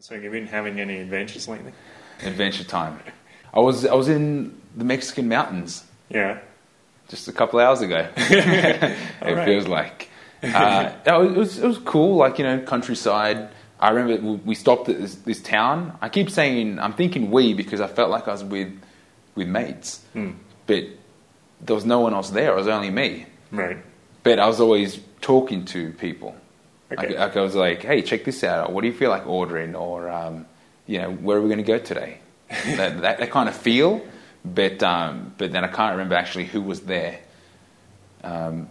So you've been having any adventures lately? Adventure time. I was I was in the Mexican mountains Yeah. just a couple hours ago. it Alright. feels like. Uh, it, was, it was cool, like, you know, countryside. I remember we- stopped at this, this town. I keep saying, I'm thinking we because I felt like I was with, with mates. Hmm. But there was no one else there, it was only me. Right. But I was always talking to people. Okay. Like, I was like, hey, check this out. What do you feel like ordering? Or, um, you know, where are we going to go today? that, that, that kind of feel. But, um, but then I can't remember actually who was there. Um,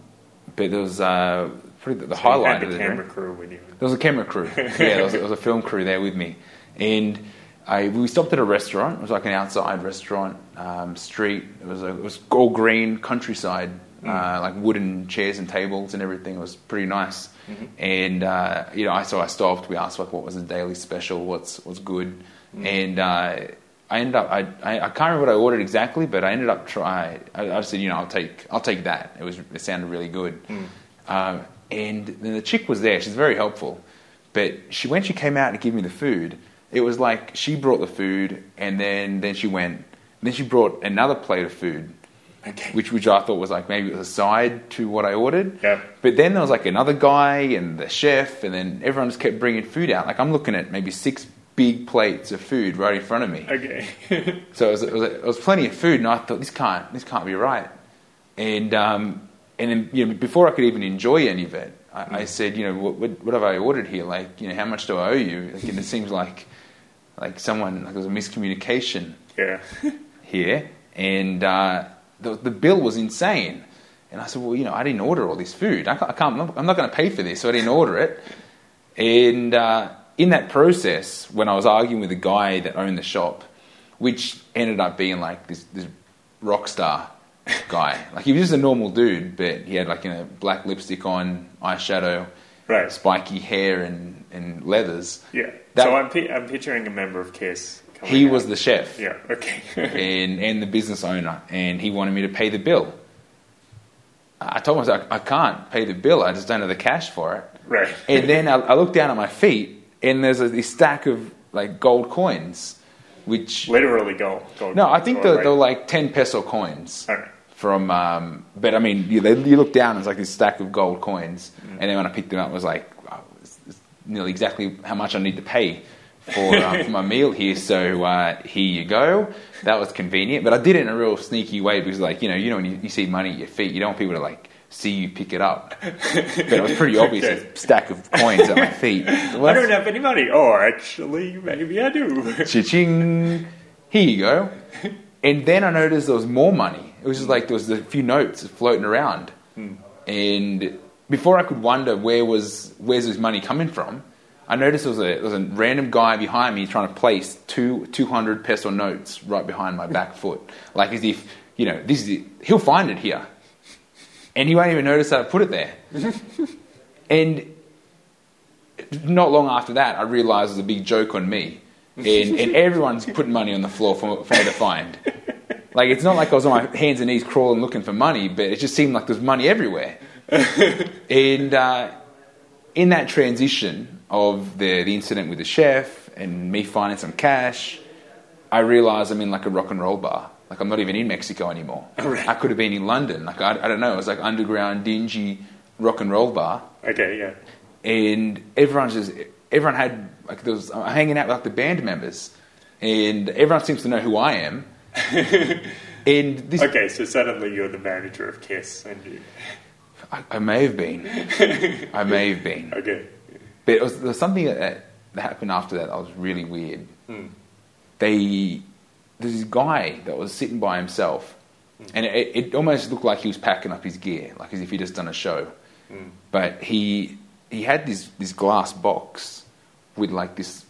but there was uh, the, the You highlight of the camera crew with you. there was a camera crew. Yeah, there was, there was a film crew there with me. And I, we stopped at a restaurant. It was like an outside restaurant, um, street. It was, a, it was all green, countryside, uh, like wooden chairs and tables and everything. It was pretty nice. And, uh, you know, I, so I stopped. We asked, like, what was the daily special? What's, what's good? And uh, I ended up, I, I, I can't remember what I ordered exactly, but I ended up trying, I, I said, you know, I'll take, I'll take that. It, was, it sounded really good. Um, and then the chick was there. She's very helpful. But she, when she came out to give me the food, it was like she brought the food, and then, then she went. And Then she brought another plate of food, Okay. which which I thought was like maybe it was a side to what I ordered. Yeah. But then there was like another guy and the chef, and then everyone just kept bringing food out. Like I'm looking at maybe six big plates of food right in front of me. Okay. So it was, it, was, it was plenty of food, and I thought this can't this can't be right. And um, and then you know before I could even enjoy any of it, I, I said, you know, what, what, what have I ordered here? Like, you know, how much do I owe you? Like, and it seems like like someone like there was a miscommunication yeah. here, and uh, the the bill was insane. And I said, well, you know, I didn't order all this food. I can't, I can't I'm not going to pay for this, so I didn't order it. And uh, in that process, when I was arguing with the guy that owned the shop, which ended up being like this, this rock star guy, like he was just a normal dude, but he had like you know black lipstick on, eyeshadow, Right. spiky hair, and, and leathers. Yeah. That- so I'm, pi- I'm picturing a member of Kiss. He out. was the chef Yeah. Okay. and, and the business owner, and he wanted me to pay the bill. I told him, I, I can't pay the bill, I just don't have the cash for it. right. And then I, I looked down at my feet, and there's a, this stack of like gold coins, which Literally gold. gold no, I think they're, right? they're like ten peso coins Okay. from. Um, but I mean, you, they, you look down, and it's like this stack of gold coins, and then when I picked them up, it was like wow, it's, it's nearly exactly how much I need to pay for um, for my meal here. So uh, here you go. That was convenient, but I did it in a real sneaky way because, like, you know, you know, when you, you see money at your feet, you don't want people to like see you pick it up. But it was pretty obvious a stack of coins at my feet. Well, I don't have any money. Oh, actually, maybe I do. Cha-ching. Here you go. And then I noticed there was more money. It was just like there was a few notes floating around. And before I could wonder where was where's this money coming from, I noticed there was a, there was a random guy behind me trying to place two 200 peso notes right behind my back foot. Like as if, you know, this is it. he'll find it here. And he won't even notice that I put it there. and not long after that, I realised it was a big joke on me. And, and everyone's putting money on the floor for, for me to find. Like, it's not like I was on my hands and knees crawling looking for money, but it just seemed like there's money everywhere. and uh, in that transition of the, the incident with the chef and me finding some cash, I realised I'm in like a rock and roll bar. Like, I'm not even in Mexico anymore. Oh, I could have been in London. Like, I, I don't know. It was like underground, dingy rock and roll bar Okay, yeah. and everyone's just everyone had like there was I'm hanging out with like the band members, and everyone seems to know who I am. and this Okay, so suddenly you're the manager of Kiss, and you. I, I may have been, I may have been, Okay. But it was, there was something that, that happened after that that was really weird. Hmm. They there's this guy that was sitting by himself, hmm. and it, it almost looked like he was packing up his gear, like as if he'd just done a show. Hmm. But he he had this this glass box with like this.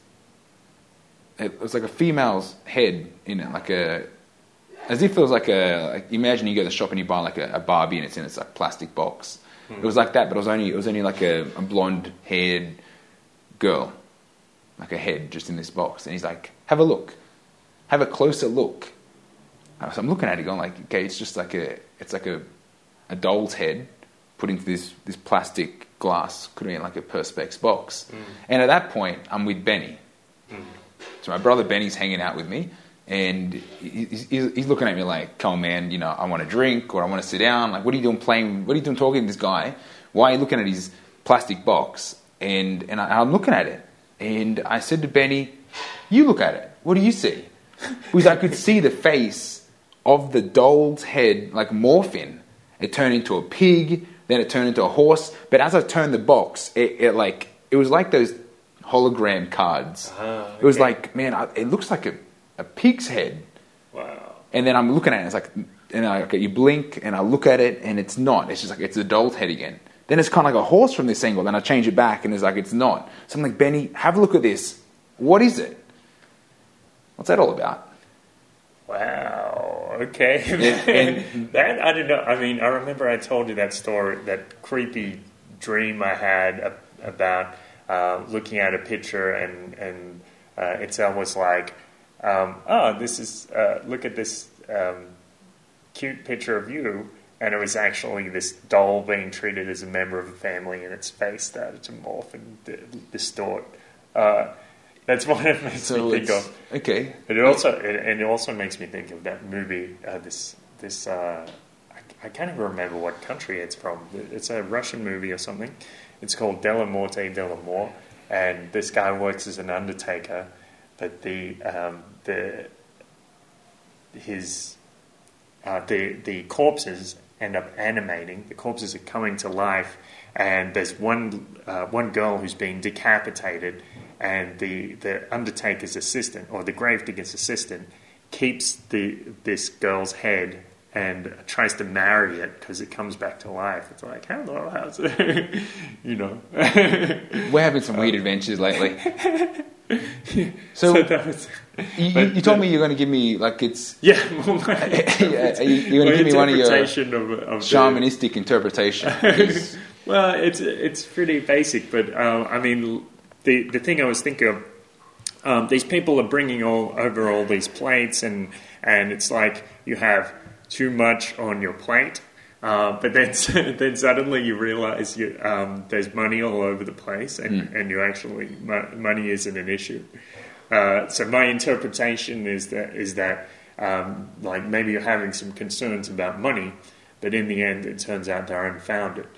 It was like a female's head in it, like a as if it was like a like imagine you go to the shop and you buy like a, a Barbie and it's in its like plastic box. It was like that, but it was only it was only like a, a blonde haired girl, like a head just in this box. And he's like, "Have a look, have a closer look." So I'm looking at it, going like, "Okay, it's just like a it's like a a doll's head put into this this plastic glass, could be in like a perspex box." Mm. And at that point, I'm with Benny, mm. So my brother Benny's hanging out with me, and he's, he's he's looking at me like, "Come on, man, you know, I want to drink or I want to sit down. Like, what are you doing playing? What are you doing talking to this guy? Why are you looking at his plastic box?" And and I, I'm looking at it, and I said to Benny, "You look at it. What do you see?" Because I could see the face of the doll's head like morphing. It turned into a pig, then it turned into a horse. But as I turned the box, it, it like it was like those hologram cards. Ah, It was like, man, I, it looks like a, a pig's head. Wow. And then I'm looking at it, it's like, and I, okay, you blink, and I look at it, and it's not. It's just like, it's a doll's head again. Then it's kind of like a horse from this angle. Then I change it back, and it's like, it's not. So I'm like, Benny, have a look at this. What is it? What's that all about? Wow. Okay. Yeah, and- that I don't know. I mean, I remember I told you that story, that creepy dream I had about uh, looking at a picture and and uh, it's almost like, um, oh, this is uh, look at this um, cute picture of you. And it was actually this doll being treated as a member of a family, and its face started to morph and d- distort. Uh, that's what it makes So me think of. okay. It also it, and it also makes me think of that movie. Uh, this this uh, I, I can't even remember what country it's from. It's a Russian movie or something. It's called Dellamorte Dellamore, and this guy works as an undertaker, but the um, the his uh, the the corpses end up animating. The corpses are coming to life, and there's one uh, one girl who's being decapitated, and the the undertaker's assistant or the gravedigger's assistant keeps the this girl's head and tries to marry it because it comes back to life. It's like hello, how's it? you know. We're having some weird adventures lately. So, So that was- you, you, but you told the- me you're going to give me, like, it's yeah, well, my, Yeah, you're gonna give me one of your of, of the- shamanistic interpretation. Well, it's it's pretty basic, but uh, I mean, the the thing I was thinking of, um, these people are bringing all over all these plates, and and it's like you have too much on your plate, uh, but then then suddenly you realize you, um, there's money all over the place, and and you actually money isn't an issue. Uh, so my interpretation is that is that um, like maybe you're having some concerns about money, but in the end, it turns out they're unfounded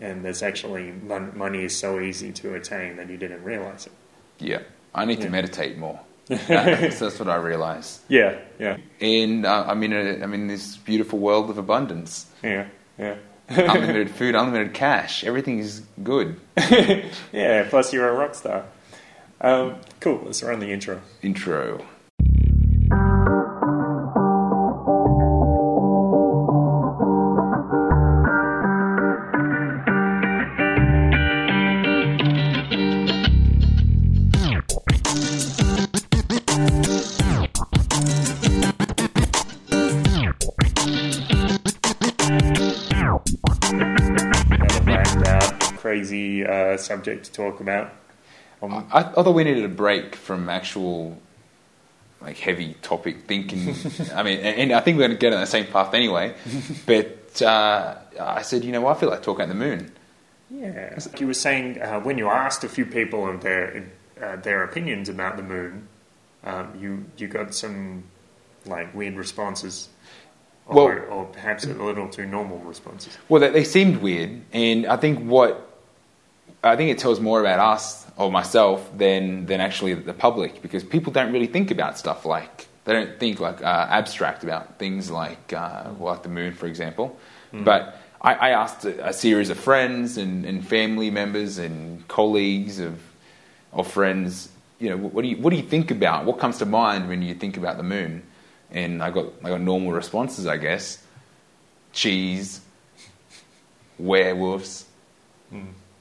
and there's actually mon- money is so easy to attain that you didn't realize it. yeah, I need to meditate more. That's, that's what I realize. Yeah, yeah, And uh, I'm in a, I'm in this beautiful world of abundance. yeah, yeah. Unlimited food, unlimited cash. Everything is good. yeah, plus you're a rock star. Um, cool, let's run the intro. Intro. Subject to talk about. Um, I, I thought we needed a break from actual like heavy topic thinking. I mean, and, I think we're going to get on the same path anyway. But uh, I said, you know. I feel like talking about the moon. yeah, you were saying uh, when you asked a few people of their uh, their opinions about the moon, um, you you got some like weird responses, or, Well- or perhaps a little too normal responses. Well, they, they seemed weird, and I think what I think it tells more about us or myself than than actually the public because people don't really think about stuff like they don't think like uh, abstract about things like uh, well, like the moon, for example. But I, I asked a, a series of friends and, and family members and colleagues of of friends, you know, what do you what do you think about? What comes to mind when you think about the moon? And I got I got normal responses, I guess. Cheese, werewolves,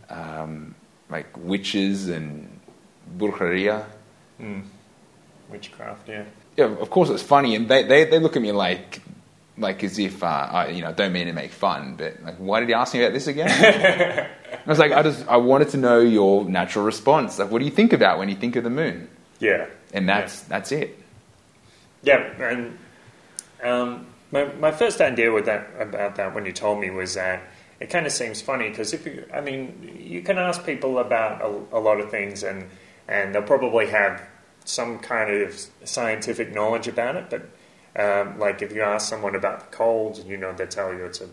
um, like witches and brujeria. Mm. Witchcraft, yeah. Yeah, of course it's funny, and they, they, they look at me like like as if uh, I you know don't mean to make fun, but like why did you ask me about this again? I was like I just I wanted to know your natural response. Like what do you think about when you think of the moon? Yeah. And that's that's it. Yeah, and um, my my first idea with that about that when you told me was that it kind of seems funny because if you, I mean, you can ask people about a, a lot of things and and they'll probably have some kind of scientific knowledge about it. But um, like if you ask someone about the cold, you know, they tell you it's a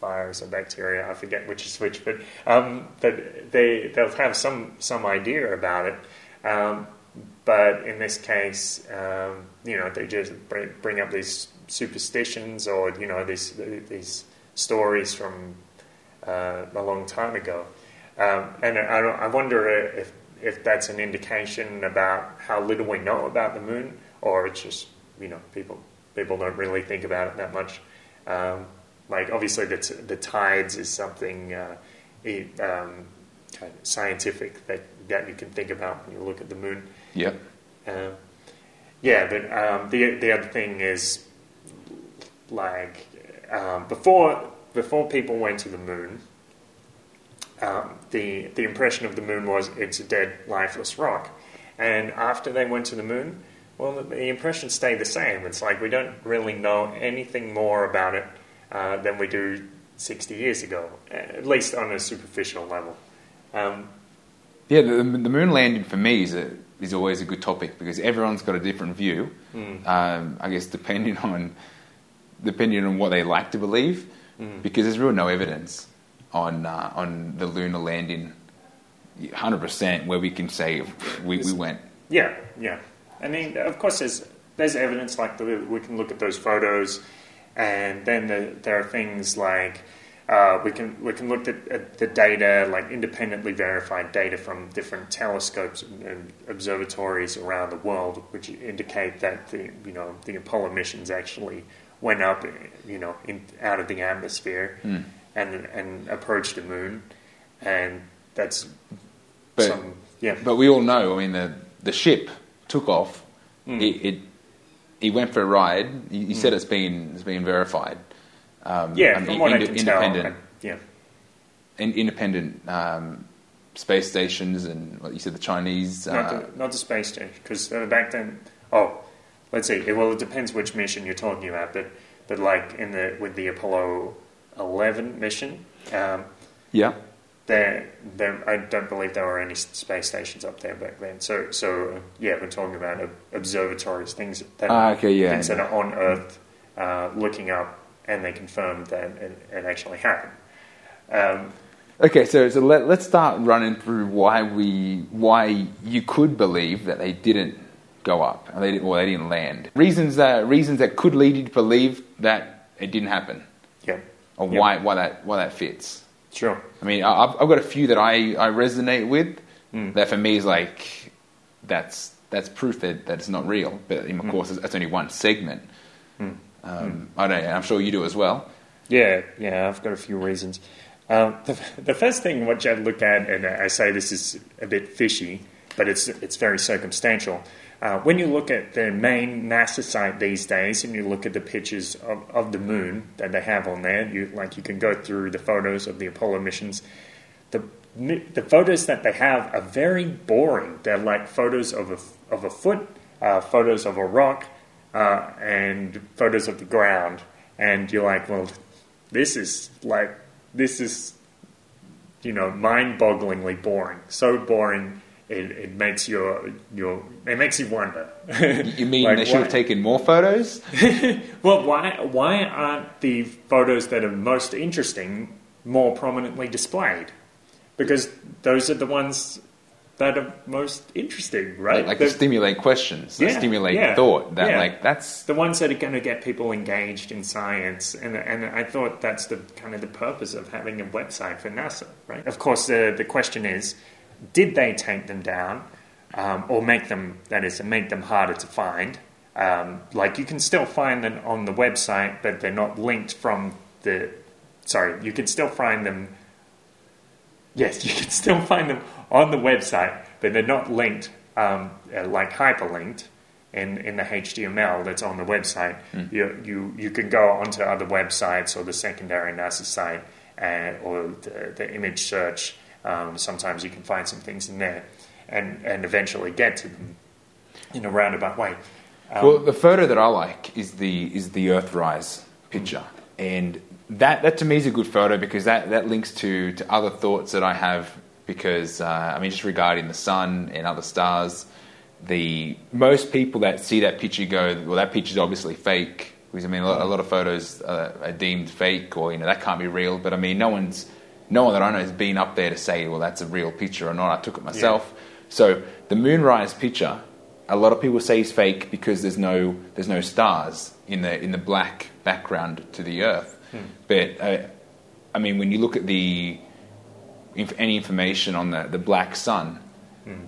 virus or bacteria. I forget which is which, but um, but they they'll have some some idea about it. Um, but in this case, um, you know, they just bring, bring up these superstitions or you know these these stories from uh, a long time ago. Um, and I, I wonder if if that's an indication about how little we know about the moon, or it's just you know people people don't really think about it that much. Um, like obviously the, t- the tides is something uh, it, um, kind of scientific that that you can think about when you look at the moon. Yep. Um, yeah, but um, the the other thing is like um, before before people went to the moon, um, the the impression of the moon was it's a dead, lifeless rock, and after they went to the moon, well, the, the impression stayed the same. It's like we don't really know anything more about it uh, than we do 60 years ago, at least on a superficial level. Um, yeah, the, the, moon landing for me is, a, is always a good topic because everyone's got a different view. Mm. Um, I guess depending on depending on what they like to believe, mm. because there's real no evidence on uh, on the lunar landing, hundred percent, where we can say we, we went. Yeah, yeah. I mean, of course, there's there's evidence like the, we can look at those photos, and then the, there are things like uh, we can we can look at, at, the data, like independently verified data from different telescopes and observatories around the world, which indicate that the you know the Apollo missions actually went up, you know, in, out of the atmosphere mm. and and approached the moon, and that's but, some yeah. But we all know, I mean, the the ship took off. Mm. It, it, it went for a ride. You, you mm. said it's been it's been verified. Um, yeah, from what ind- I can independent, tell, I, yeah, in, independent um, space stations and what you said the Chinese. Not, uh, the, not the space station because uh, back then. Oh, let's see. Well, it depends which mission you're talking about, but but like in the with the Apollo 11 mission. Um, yeah. There, there, I don't believe there were any space stations up there back then. So, so yeah, we're talking about observatories, things that, ah, okay, yeah, things that are on Earth, uh, looking up, and they confirmed that it, it actually happened. Um, okay, so so let, let's start running through why we why you could believe that they didn't go up, and they, well, they didn't land. Reasons that reasons that could lead you to believe that it didn't happen. Yeah. Or yep. why why that why that fits. Sure. I mean, I've, I've got a few that I, I resonate with. Mm. That for me is like that's that's proof that, that it's not real. But of mm. course, that's only one segment. Mm. Um, I don't. I'm sure you do as well. Yeah, yeah. I've got a few reasons. Um, the, the, first thing which I look at, and I say this is a bit fishy, but it's it's very circumstantial. Uh, when you look at the main NASA site these days, and you look at the pictures of, of the moon that they have on there, you like you can go through the photos of the Apollo missions. The the photos that they have are very boring. They're like photos of a of a foot, uh, photos of a rock, uh, and photos of the ground. And you're like, well, this is like this is you know mind-bogglingly boring. So boring it, it makes your your it makes you wonder. you mean like they should why, have taken more photos? well, why why aren't the photos that are most interesting more prominently displayed? Because those are the ones that are most interesting, right? Like, like stimulate questions, yeah, stimulate yeah, thought. That yeah. like that's the ones that are going to get people engaged in science, and and I thought that's the kind of the purpose of having a website for NASA, right? Of course, the the question is did they take them down um, or make them, that is, make them harder to find? Um, like you can still find them on the website, but they're not linked from the. Sorry, you can still find them. Yes, you can still find them on the website, but they're not linked, um, uh, like hyperlinked in, in the HTML that's on the website. Mm. You, you, you can go onto other websites or the secondary NASA site uh, or the, the image search um, sometimes you can find some things in there and, and eventually get to them in a roundabout way. Um, well, the photo that I like is the is the Earthrise picture, and that that to me is a good photo because that, that links to, to other thoughts that I have because uh, I mean, just regarding the sun and other stars, the most people that see that picture go, well, that picture's obviously fake. Because I mean, a lot, a lot of photos uh, are deemed fake, or you know, that can't be real. But I mean, no one's, no one that I know has been up there to say, well, that's a real picture or not. I took it myself. So the moonrise picture, a lot of people say is fake because there's no there's no stars in the in the black background to the Earth. But uh, I mean, when you look at the inf- any information on the, the black sun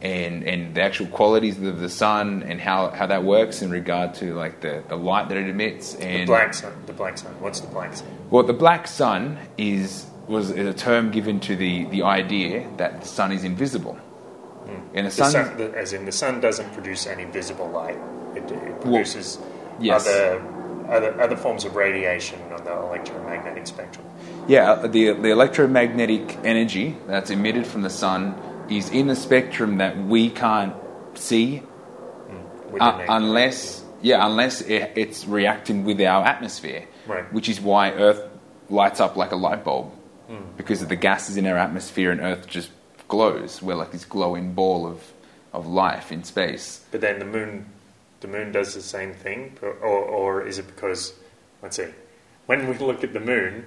and and the actual qualities of the sun and how, how that works in regard to like the, the light that it emits and The black sun. The black sun. What's the black sun? well the black sun is was a term given to the, the idea that the sun is invisible hmm. and the The sun, sun, the, as in the sun doesn't produce any visible light. It, it produces yes. other, other other forms of radiation on the electromagnetic spectrum. Yeah, uh, the, the electromagnetic energy that's emitted from the sun is in the spectrum that we can't see hmm. with uh, unless, yeah, unless it, it's reacting with our atmosphere, Right. which is why Earth lights up like a light bulb Mm. because of the gases in our atmosphere, and Earth just glows. We're like this glowing ball of, of life in space. But then the moon, the moon does the same thing, or, or is it because, let's see, when we look at the moon,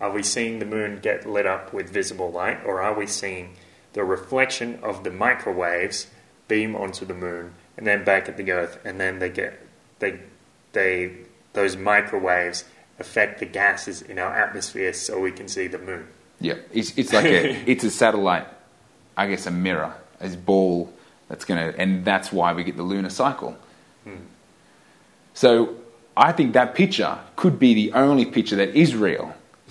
are we seeing the moon get lit up with visible light, or are we seeing the reflection of the microwaves beam onto the moon and then back at the Earth, and then they get they they those microwaves affect the gases in our atmosphere, so we can see the moon. Yeah, it's, it's like a it's a satellite, I guess a mirror, a ball that's gonna, and that's why we get the lunar cycle. Hmm. So I think that picture could be the only picture that is real.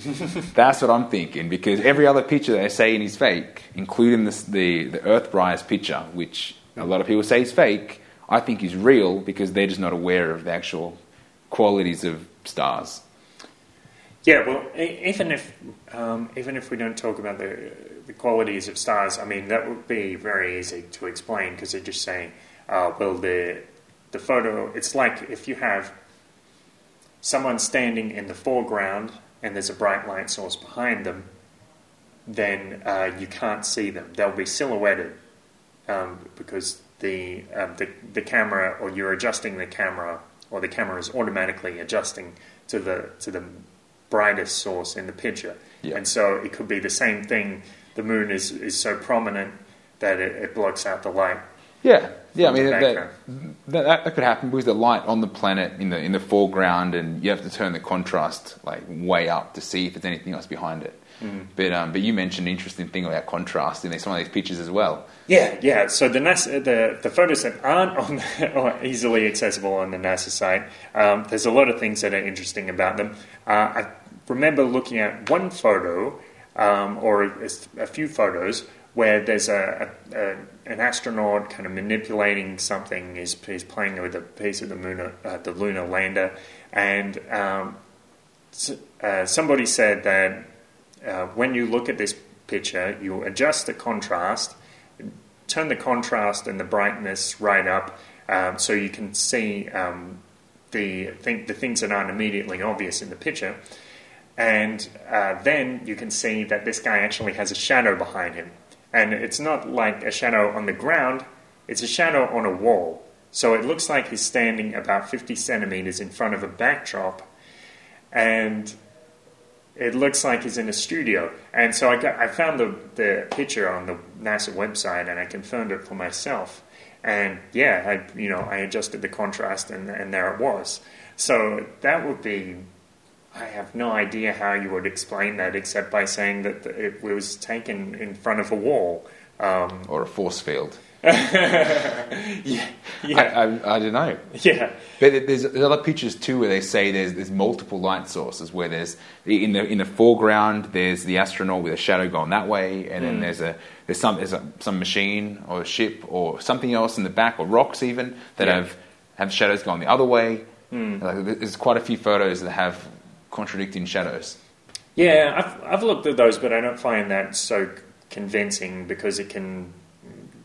that's what I'm thinking because every other picture they're saying is fake, including this, the the Earthrise picture, which a lot of people say is fake. I think is real because they're just not aware of the actual qualities of stars. Yeah, well, even if um, even if we don't talk about the the qualities of stars, I mean that would be very easy to explain because they're just saying, uh, well, the the photo. It's like if you have someone standing in the foreground and there's a bright light source behind them, then uh, you can't see them. They'll be silhouetted um, because the, um, the the camera or you're adjusting the camera or the camera is automatically adjusting to the to the brightest source in the picture, Yeah. and so it could be the same thing. The moon is, is so prominent that it, it blocks out the light. Yeah, yeah. I mean, that, that, that, that could happen because the light on the planet in the in the foreground, and you have to turn the contrast like way up to see if there's anything else behind it. But um, but you mentioned an interesting thing about contrast in some of these pictures as well. Yeah, yeah. So the NASA, the the photos that aren't on the, or easily accessible on the NASA site, um, there's a lot of things that are interesting about them. Uh, I remember looking at one photo um, or a, a few photos where there's a, a, an astronaut kind of manipulating something. He's, he's playing with a piece of the moon, uh, the lunar lander, and um, uh, somebody said that uh, when you look at this picture, you adjust the contrast, turn the contrast and the brightness right up, um, so you can see um, the the things that aren't immediately obvious in the picture, and uh, then you can see that this guy actually has a shadow behind him, and it's not like a shadow on the ground; it's a shadow on a wall. So it looks like he's standing about 50 centimeters in front of a backdrop, and it looks like he's in a studio. And so I, got, I found the, the picture on the NASA website and I confirmed it for myself. And yeah, I, you know, I adjusted the contrast and, and there it was. So that would be, I have no idea how you would explain that except by saying that it was taken in front of a wall. Um, Or a force field. yeah, yeah, I, I, I don't know. yeah. But there's, there's other pictures too where they say there's there's multiple light sources. Where there's in the in the foreground there's the astronaut with a shadow going that way, and then there's a there's some there's a, some machine or a ship or something else in the back or rocks even that Yeah. have have shadows going the other way. Like, there's quite a few photos that have contradicting shadows. Yeah, I've, I've looked at those, but I don't find that so convincing because it can,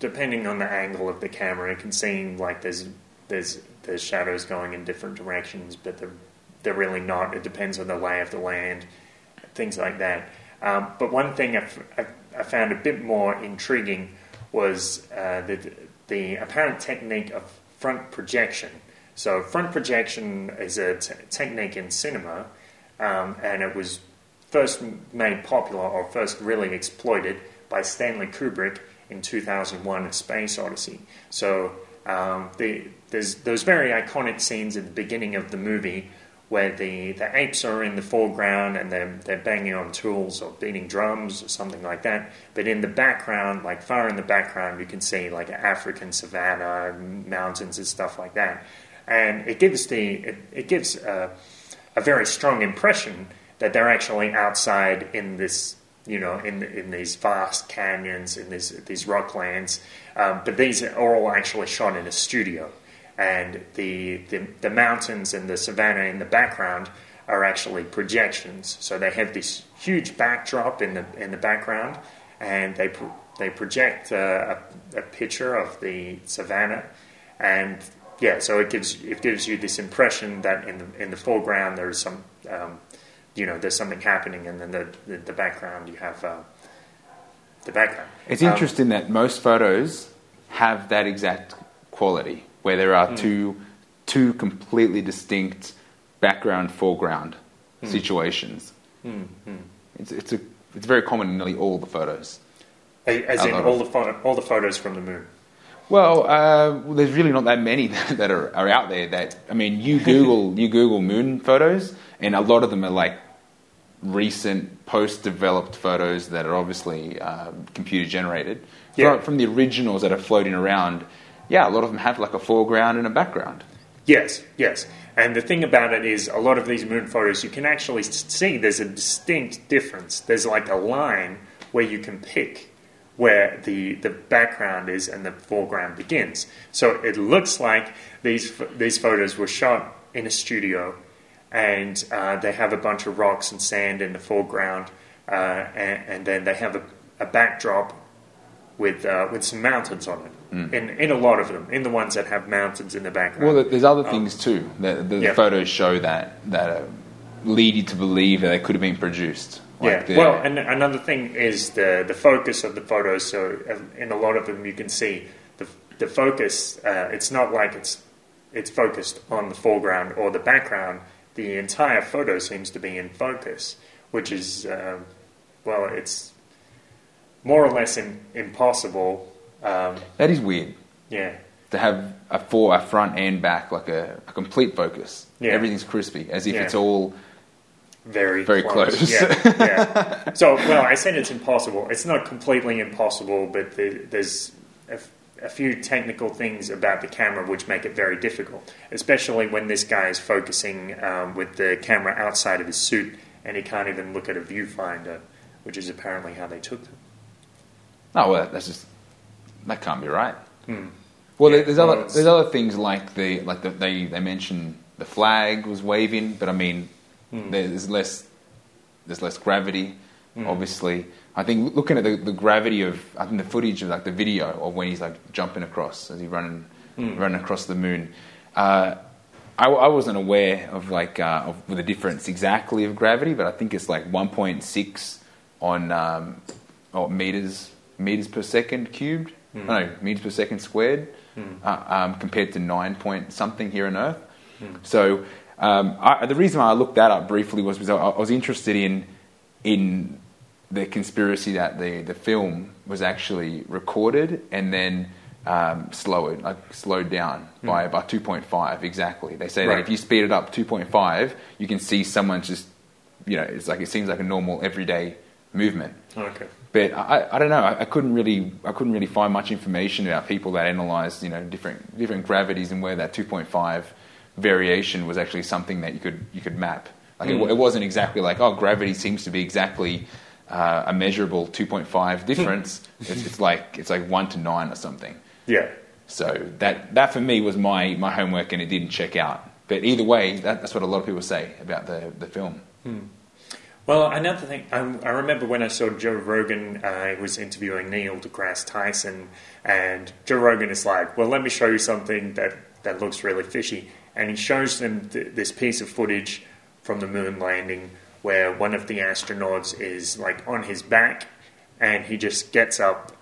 depending on the angle of the camera, it can seem like there's there's there's shadows going in different directions, but they're they're really not. It depends on the lay of the land, things like that. Um, but one thing I, found a bit more intriguing was uh, the, the apparent technique of front projection. So, front projection is a t- technique in cinema, um, and it was first made popular or first really exploited by Stanley Kubrick in 2001 A Space Odyssey. So, um, the, there's those very iconic scenes at the beginning of the movie where the, the apes are in the foreground and they're, they're banging on tools or beating drums or something like that. But in the background, like far in the background, you can see like African savanna mountains and stuff like that. And it gives the it, it gives a, a very strong impression that they're actually outside in this you know, in in these vast canyons, in these these rocklands. Um, but these are all actually shot in a studio and the, the, the mountains and the savannah in the background are actually projections. So they have this huge backdrop in the in the background, and they pro- they project a, a, a, picture of the savannah, and yeah, so it gives it gives you this impression that in the in the foreground there's some um, you know there's something happening, and then the the, the background you have uh, the background. It's um, interesting that most photos have that exact quality where there are mm. two two completely distinct background foreground mm. situations. Mm. It's it's a it's very common in nearly all the photos. As in all the pho- all the photos from the moon. Well, uh, there's really not that many that are, are out there. That I mean, you Google you Google moon photos, and a lot of them are like recent post-developed photos that are obviously uh, computer generated yeah. from, from the originals that are floating around yeah, a lot of them have like a foreground and a background. Yes, yes. And the thing about it is, a lot of these moon photos, you can actually see there's a distinct difference. There's like a line where you can pick where the, the background is and the foreground begins. So it looks like these, these photos were shot in a studio and uh, they have a bunch of rocks and sand in the foreground, uh, and, and, then they have a, a backdrop with, uh, with some mountains on it. Mm. In, in a lot of them, in the ones that have mountains in the background. Well, there's other um, things too. The, the yeah. photos show that that uh, lead you to believe that they could have been produced. Like yeah. well, and another thing is the the focus of the photos. So uh, in a lot of them, you can see the the focus. Uh, it's not like it's it's focused on the foreground or the background. The entire photo seems to be in focus, which is uh, well, it's more or less in, impossible um, that is weird. Yeah. To have a for a front and back like a, a complete focus. Yeah. Everything's crispy, as if yeah. it's all very very close. close. yeah, yeah. So, well, I said it's impossible. It's not completely impossible, but there's a, a, few technical things about the camera which make it very difficult, especially when this guy is focusing um, with the camera outside of his suit and he can't even look at a viewfinder, which is apparently how they took them. Oh well, that's just that can't be right. Hmm. Well, yeah, there's other there's other things like the like the, they they mentioned the flag was waving, but I mean hmm. there's less there's less gravity. Hmm. Obviously, I think looking at the, the gravity of I think the footage of like the video of when he's like jumping across as he's running hmm. running across the moon. Uh, I, I, wasn't aware of like uh, of the difference exactly of gravity, but I think it's like 1.6 on um, oh, meters meters per second cubed mm. no, meters per second squared, mm. uh, um, compared to nine point something here on Earth. Mm. So um, I, the reason why I looked that up briefly was because I, I was interested in in the conspiracy that the, the film was actually recorded and then um, slowed like slowed down mm. by about 2.5 exactly. They say right. that if you speed it up 2.5, you can see someone just you know it's like it seems like a normal everyday movement. Okay but I, I don't know. I, I, couldn't really I couldn't really find much information about people that analysed you know different different gravities and where that 2.5 variation was actually something that you could you could map. Like mm. it, it, wasn't exactly like oh gravity seems to be exactly uh, a measurable 2.5 difference. it's, it's like it's like one to nine or something. Yeah. So that that for me was my my homework and it didn't check out. But either way, that, that's what a lot of people say about the the film. Mm. Well, another thing, I, I, remember when I saw Joe Rogan, uh, was interviewing Neil deGrasse Tyson, and Joe Rogan is like, well, let me show you something that, that looks really fishy. And he shows them th- this piece of footage from the moon landing where one of the astronauts is like on his back and he just gets up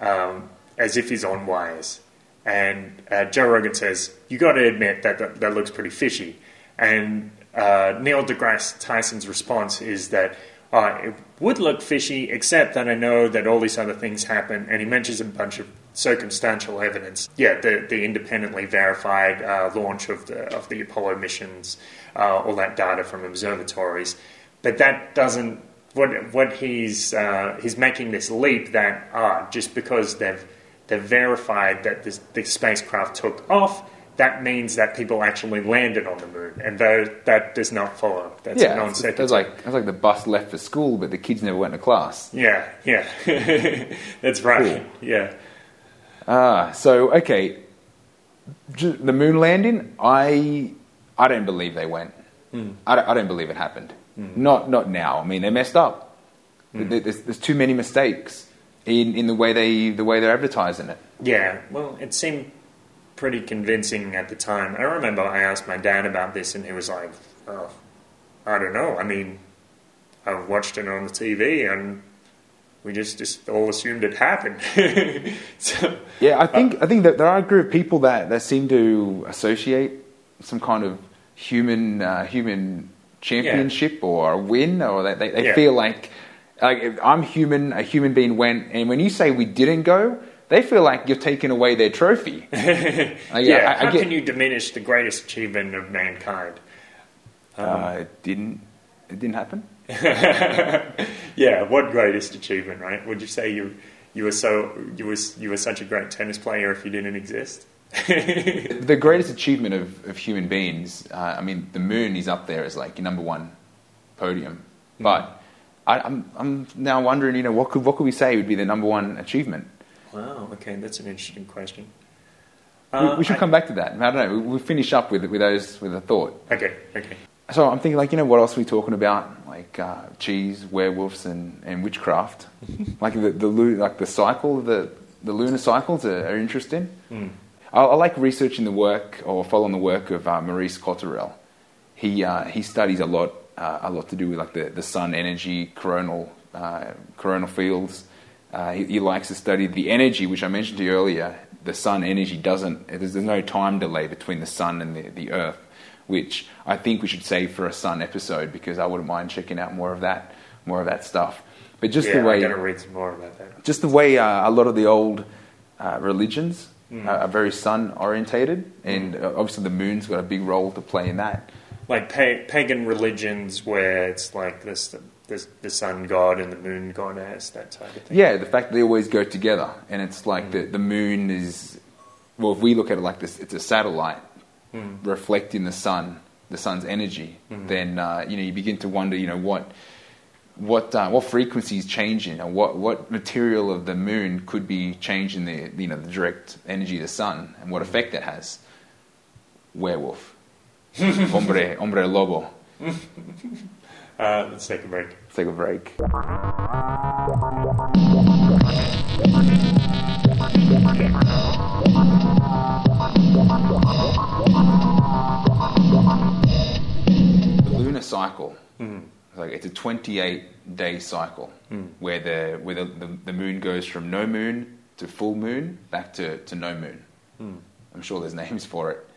um, as if he's on wires. And uh, Joe Rogan says, "You got to admit that, that that looks pretty fishy." And uh, Neil deGrasse Tyson's response is that uh, it would look fishy, except that I know that all these other things happen. And he mentions a bunch of circumstantial evidence. Yeah, the, the independently verified uh, launch of the of the Apollo missions, uh, all that data from observatories. But that doesn't. What what he's uh, he's making this leap that ah, just because they've they've verified that this, the spacecraft took off that means that people actually landed on the moon, and though that does not follow. That's yeah, a non it's, sequitur. it's like it's like the bus left for school, but the kids never went to class. yeah, yeah, that's right. Yeah, Ah, so okay, the moon landing. I I don't believe they went. Hmm. I, don't, I don't believe it happened. Hmm. Not not now. I mean, they messed up. Hmm. There- There's, there's too many mistakes in, in the way they the way they're advertising it. yeah. Well, it seemed pretty convincing at the time. I remember I asked my dad about this, and he was like, "Oh, I don't know. I mean, I've watched it on the TV, and we just just all assumed it happened." so, Yeah, I think I think that there are a group of people that, that seem to associate some kind of human uh, human championship or a win, or they they, they Yeah. feel like like if I'm human, a human being went, and when you say we didn't go, they feel like you're taking away their trophy. Yeah, I- I how get- can you diminish the greatest achievement of mankind? uh, it didn't it didn't happen? Yeah, what greatest achievement, right? Would you say you you were so you was you were such a great tennis player if you didn't exist? The greatest achievement of, of human beings, uh, I mean, the moon is up there as like your number one podium. But I, I'm, I'm now wondering, you know, what could, what could we say would be the number one achievement? Wow, okay, that's an interesting question. We- Uh, we should I- come back to that. I don't know. We'll finish up with, with those with a thought. Okay, okay. So I'm thinking, like, you know, what else are we talking about? Like uh, cheese, werewolves, and, and witchcraft. like the, the like the cycle, the the lunar cycles are, are interesting. I, I like researching the work or following the work of uh, Maurice Cotterell. He uh, he studies a lot uh, a lot to do with like the, the sun energy, coronal uh, coronal fields. Uh, he, he likes to study the energy, which I mentioned to you earlier. The sun energy doesn't. There's, there's no time delay between the sun and the, the earth, which I think we should save for a sun episode because I wouldn't mind checking out more of that, more of that stuff. But just yeah, the way I'm gonna read some more about that. just the way uh, a lot of the old uh, religions uh, are very sun orientated, and uh, obviously the moon's got a big role to play in that. Like pa- pagan religions where it's like this, this the sun god and the moon goddess, that type of thing. Yeah, the fact that they always go together, and it's like the the moon is well, if we look at it like this, it's a satellite reflecting the sun, the sun's energy. Then uh, you know you begin to wonder, you know what. What uh, what frequency is changing, or what, what material of the moon could be changing the you know the direct energy of the sun, and what effect that has? Werewolf, hombre, hombre lobo. Uh, let's take a break. Let's take a break. The lunar cycle, like it's a 28 day cycle where the where the, the, the moon goes from no moon to full moon back to, to no moon. I'm sure there's names for it.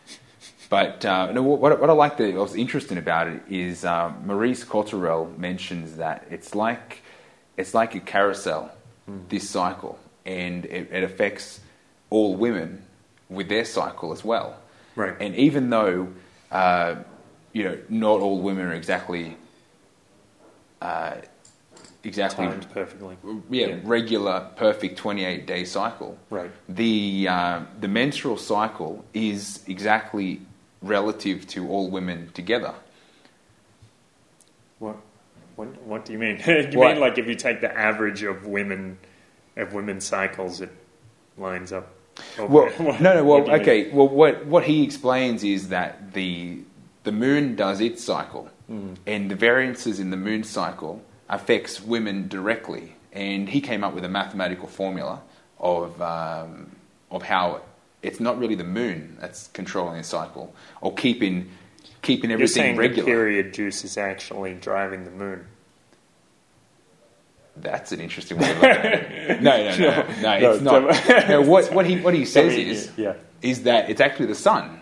But uh, no, what, what I like that was interesting about it is uh, Maurice Cotterell mentions that it's like it's like a carousel, this cycle, and it, it affects all women with their cycle as well. Right. And even though uh, you know not all women are exactly uh, exactly Timed perfectly. yeah, Yeah. regular, perfect 28 day cycle. Right. The, uh, the menstrual cycle is exactly relative to all women together. What? What, what do you mean? you What? mean like if you take the average of women of women's cycles, it lines up? Well, no, no. Well, you mean? okay. Well, what what he explains is that the the moon does its cycle, Mm. and the variances in the moon cycle affects women directly. And he came up with a mathematical formula of um, of how it's not really the moon that's controlling the cycle or keeping keeping You're everything the regular. period juice is actually driving the moon. That's an interesting way of looking at it. No, no, no, no, No, it's not. No, what, what, he, what he says is, yeah. is that it's actually the sun.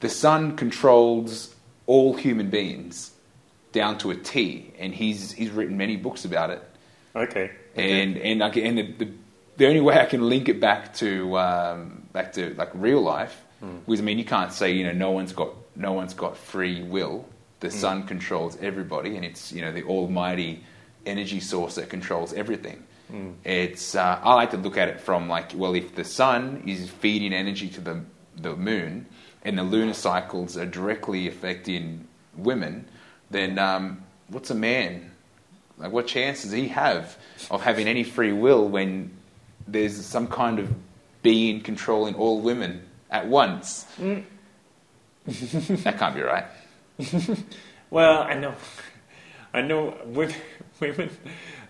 The sun controls all human beings down to a T, and he's, he's written many books about it. Okay. And and I can, and the, the, the only way I can link it back to um, back to like real life was I mean you can't say you know no one's got no one's got free will. The sun controls everybody, and it's you know the almighty energy source that controls everything. It's uh, I like to look at it from like well if the sun is feeding energy to the the moon, and the lunar cycles are directly affecting women, then um, what's a man like, what chance does he have of having any free will when there's some kind of being controlling all women at once? that can't be right. Well, I know, I know women, women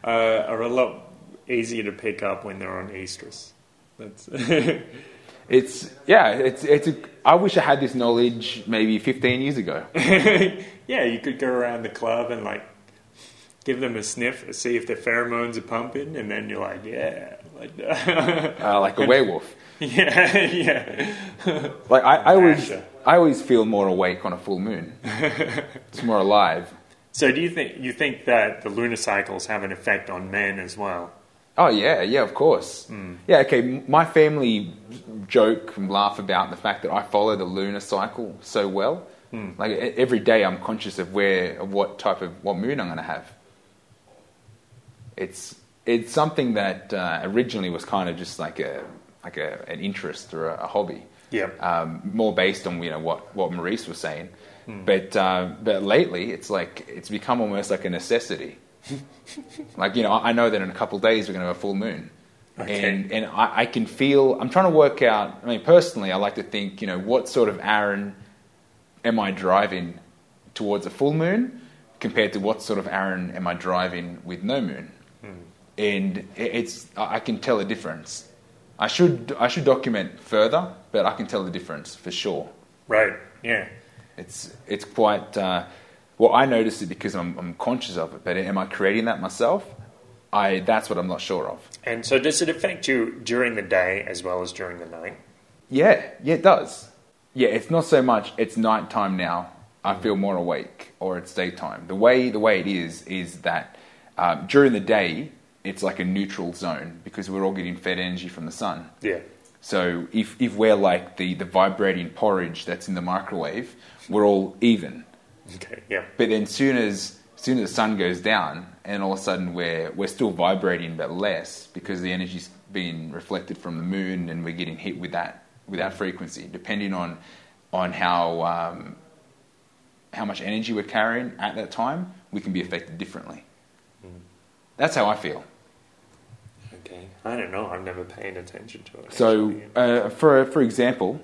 uh, are a lot easier to pick up when they're on estrus. That's It's yeah. It's it's. A, I wish I had this knowledge maybe 15 years ago. yeah. You could go around the club and like give them a sniff, see if their pheromones are pumping, and then you're like, yeah, like, Uh, like a werewolf. yeah, yeah. Like I, I always I always feel more awake on a full moon. it's more alive. So, do you think you think that the lunar cycles have an effect on men as well? Oh yeah, yeah, of course. Yeah, okay. My family joke and laugh about the fact that I follow the lunar cycle so well. Like e- every day, I'm conscious of where, of what type of what moon I'm going to have. It's it's something that uh, originally was kind of just like a like a, an interest or a, a hobby. Yeah. Um, more based on you know what what Maurice was saying, but uh, but lately it's like it's become almost like a necessity. Like you know, I know that in a couple of days we're going to have a full moon, Okay. and and I, I can feel. I'm trying to work out. I mean, personally, I like to think, you know, what sort of Aaron am I driving towards a full moon compared to what sort of Aaron am I driving with no moon, and it's I I can tell a difference. I should I should document further, but I can tell the difference for sure. Right. Yeah. It's it's quite. Uh, well, I notice it because I'm, I'm conscious of it. But am I creating that myself? I that's what I'm not sure of. And so, does it affect you during the day as well as during the night? Yeah, yeah, it does. Yeah, it's not so much. It's nighttime now. I feel more awake, or it's daytime. The way the way it is is that um, during the day it's like a neutral zone because we're all getting fed energy from the sun. Yeah. So if, if we're like the, the vibrating porridge that's in the microwave, we're all even. Okay. Yeah. But then soon as soon as the sun goes down, and all of a sudden we're we're still vibrating but less because the energy's being reflected from the moon, and we're getting hit with that with that frequency, depending on on how um, how much energy we're carrying at that time, we can be affected differently. That's how I feel. Okay. I don't know. I've never paid attention to it. So, uh, for for example,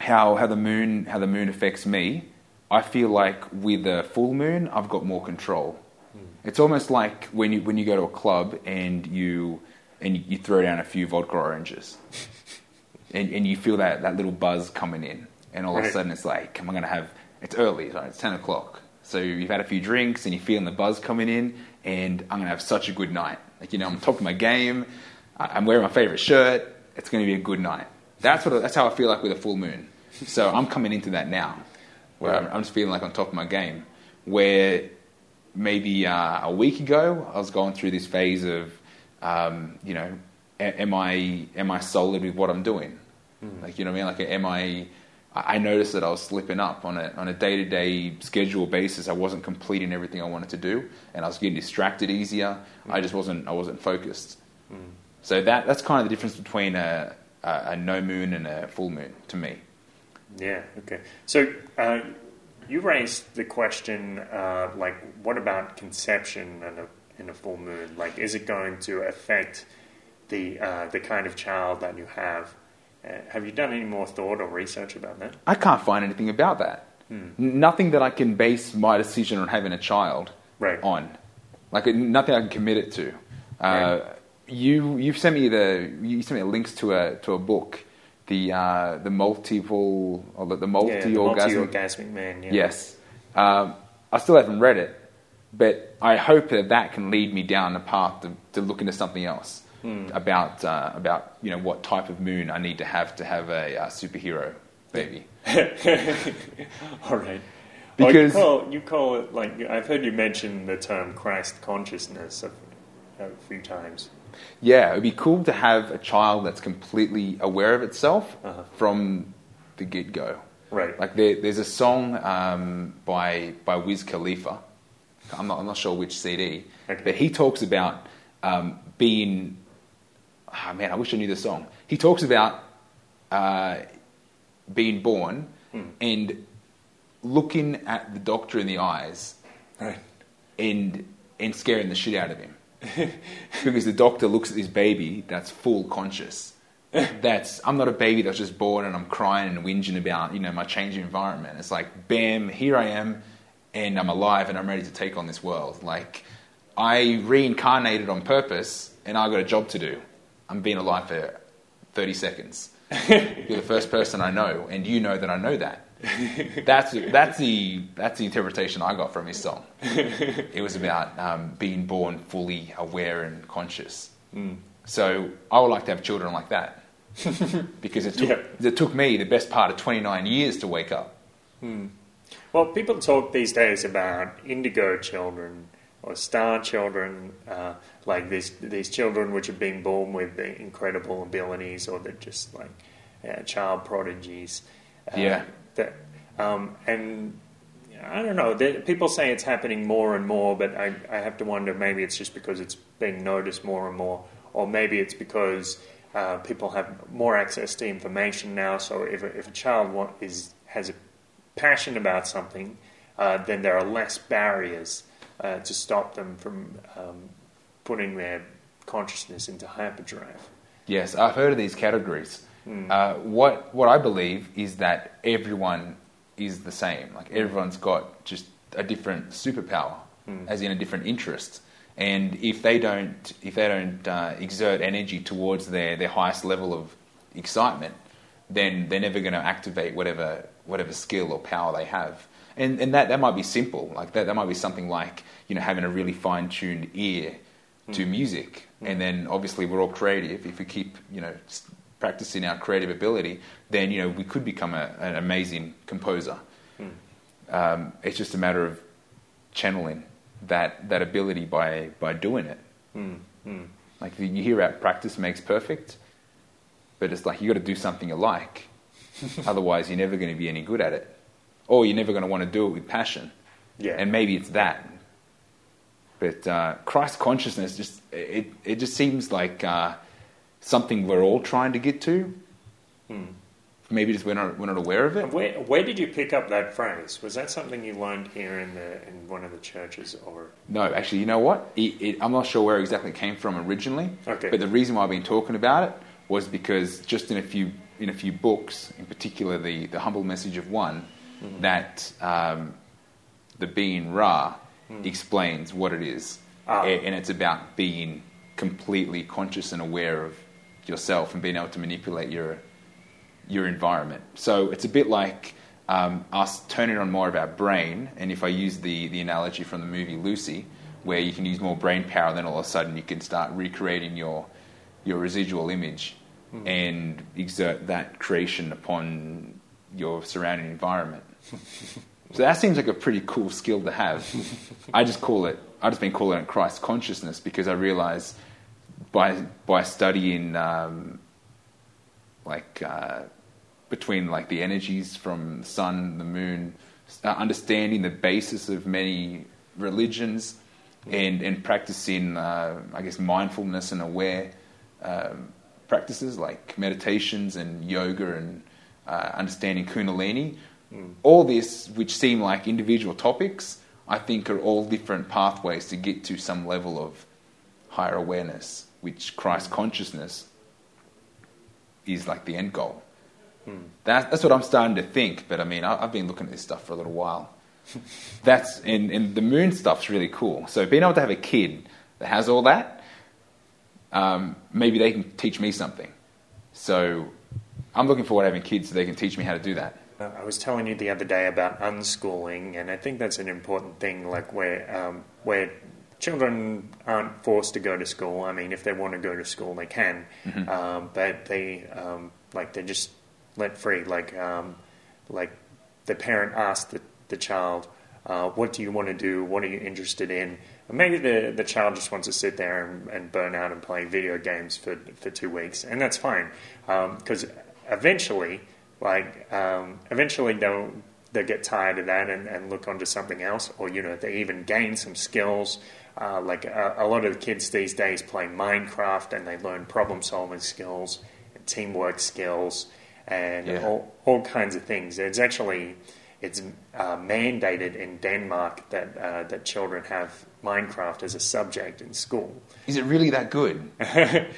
how how the moon how the moon affects me, I feel like with a full moon, I've got more control. Hmm. It's almost like when you when you go to a club and you and you, throw down a few vodka oranges, and and you feel that that little buzz coming in, and all of a sudden it's like, am I going to have? It's early, right? It's ten o'clock. So you've had a few drinks and you're feeling the buzz coming in, and I'm going to have such a good night. Like you know, I'm top of my game. I'm wearing my favorite shirt. It's going to be a good night. That's what. That's how I feel like with a full moon. So I'm coming into that now, where I'm, I'm just feeling like on top of my game. Where maybe uh, a week ago I was going through this phase of, um, you know, a- am I am I solid with what I'm doing? Like you know what I mean? Like am I? I noticed that I was slipping up on a on a day to day schedule basis. I wasn't completing everything I wanted to do, and I was getting distracted easier. I just wasn't I wasn't focused. So that that's kind of the difference between a, a, a no moon and a full moon to me. Yeah. Okay. So uh, you raised the question, uh, like, what about conception and a in a full moon? Like, is it going to affect the uh, the kind of child that you have? Uh, have you done any more thought or research about that? I can't find anything about that. N- Nothing that I can base my decision on having a child Right. on. Like nothing I can commit it to. Uh, You you've sent me the you sent me links to a to a book, the uh, the multiple or the, the multi yeah, orgasmic. man. Yeah. Yes, um, I still haven't read it, But I hope that that can lead me down the path to, to look into something else about uh, about you know what type of moon I need to have to have a, uh superhero baby. All right. Because- oh, you, call, you call it like I've heard you mention the term Christ consciousness a, a few times. Yeah, it would be cool to have a child that's completely aware of itself Uh-huh. from the get go. Right. Like there, there's a song um, by by Wiz Khalifa. I'm not, I'm not sure which CD, Okay. but he talks about um, being. Oh man, I wish I knew the song. He talks about uh, being born Hmm. and looking at the doctor in the eyes Right. and and scaring the shit out of him because the doctor looks at this baby that's full conscious. That's I'm not a baby that's just born and I'm crying and whinging about you know my changing environment. It's like bam, here I am, and I'm alive and I'm ready to take on this world. Like I reincarnated on purpose and I got a job to do. I'm being alive for 30 seconds. You're the first person I know, and you know that I know that. That's that's the that's the interpretation I got from his song. It was about um, being born fully aware and conscious. So I would like to have children like that because it took Yeah. it took me the best part of 29 years to wake up. Well, people talk these days about indigo children or star children, uh, like these these children which have been born with incredible abilities, or they're just like uh, child prodigies. Uh, Yeah. That, um, and I don't know. People say it's happening more and more, but I, I have to wonder maybe it's just because it's being noticed more and more, or maybe it's because uh, people have more access to information now. So if a, if a child want, is has a passion about something, uh, then there are less barriers uh, to stop them from um, putting their consciousness into hyperdrive. Yes, I've heard of these categories. Mm. Uh, what what I believe is that everyone is the same. Like mm. everyone's got just a different superpower, mm. as in a different interest. And if they don't if they don't uh, exert energy towards their, their highest level of excitement, then they're never going to activate whatever whatever skill or power they have. And and that, that might be simple. Like that that might be something like you know having a really fine tuned ear to music. And then obviously we're all creative. If we keep you know practicing our creative ability, then you know we could become a, an amazing composer. Um, it's just a matter of channeling that that ability by by doing it. Like you hear out practice makes perfect, but it's like you got to do something you like. Otherwise, you're never going to be any good at it, or you're never going to want to do it with passion. Yeah. And maybe it's that. But uh, Christ consciousness just it it just seems like uh, something we're all trying to get to. Maybe just we're not we're not aware of it. Where, where did you pick up that phrase? Was that something you learned here in the in one of the churches, or No, actually, you know what? It, it, I'm not sure where exactly it came from originally. Okay. But the reason why I've been talking about it was because just in a few in a few books, in particular the the humble message of one, that um, the being Ra explains what it is, Ah. And it's about being completely conscious and aware of yourself and being able to manipulate your your environment. So it's a bit like um, us turning on more of our brain. And if I use the, the analogy from the movie Lucy, where you can use more brain power, then all of a sudden you can start recreating your, your residual image and exert that creation upon your surrounding environment. so that seems like a pretty cool skill to have. I just call it, I've just been calling it Christ consciousness because I realize by, by studying um, like uh, between like the energies from the sun, the moon, uh, understanding the basis of many religions, and and practicing, uh, I guess, mindfulness and aware um, practices like meditations and yoga and uh, understanding Kundalini. All this, which seem like individual topics, I think are all different pathways to get to some level of higher awareness, which Christ consciousness is like the end goal. That, that's what I'm starting to think. But I mean, I, I've been looking at this stuff for a little while. that's and, and the moon stuff's really cool. So being able to have a kid that has all that, um, maybe they can teach me something. So I'm looking forward to having kids so they can teach me how to do that. Uh, I was telling you the other day about unschooling, and I think that's an important thing, like where um, where children aren't forced to go to school. I mean, if they want to go to school, they can, Mm-hmm. um, but they um, like they're just let free. Like um, like the parent asks the, the child, uh, "What do you want to do? What are you interested in?" And maybe the the child just wants to sit there and, and burn out and play video games for for two weeks, and that's fine because eventually, like um, eventually they'll they'll get tired of that and, and look onto something else, or you know they even gain some skills. Uh, like a, a lot of the kids these days play Minecraft and they learn problem solving skills and teamwork skills and Yeah. all, all kinds of things. It's actually it's uh, mandated in Denmark that uh, that children have Minecraft as a subject in school. Is it really that good?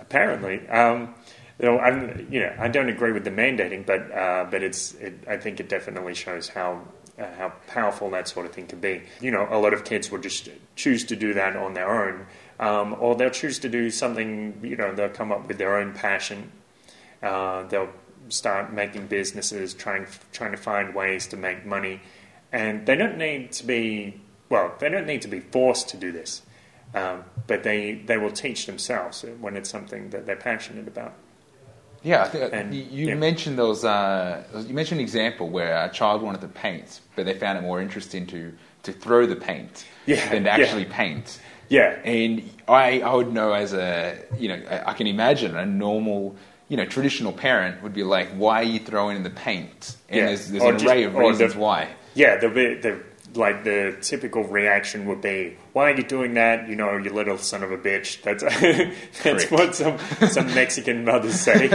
Apparently, um, you know, I'm, you know, I don't agree with the mandating, but uh, but it's it, I think it definitely shows how. Uh, how powerful that sort of thing can be. You know, a lot of kids will just choose to do that on their own, um, or they'll choose to do something. You know, they'll come up with their own passion. Uh, they'll start making businesses, trying trying to find ways to make money, and they don't need to be well. They don't need to be forced to do this, um, but they they will teach themselves when it's something that they're passionate about. Yeah, I think, And- you, yeah. mentioned those. Uh, you mentioned an example where a child wanted to paint, but they found it more interesting to to throw the paint Yeah, than to yeah. actually paint. Yeah, And I, I would know as a, you know, I, I can imagine a normal, you know, traditional parent would be like, why are you throwing in the paint? And Yeah. there's, there's an array of the- reasons why. Yeah, the, the like the typical reaction would be, "Why are you doing that? You know, you little son of a bitch." That's that's Correct. what some some Mexican mothers say.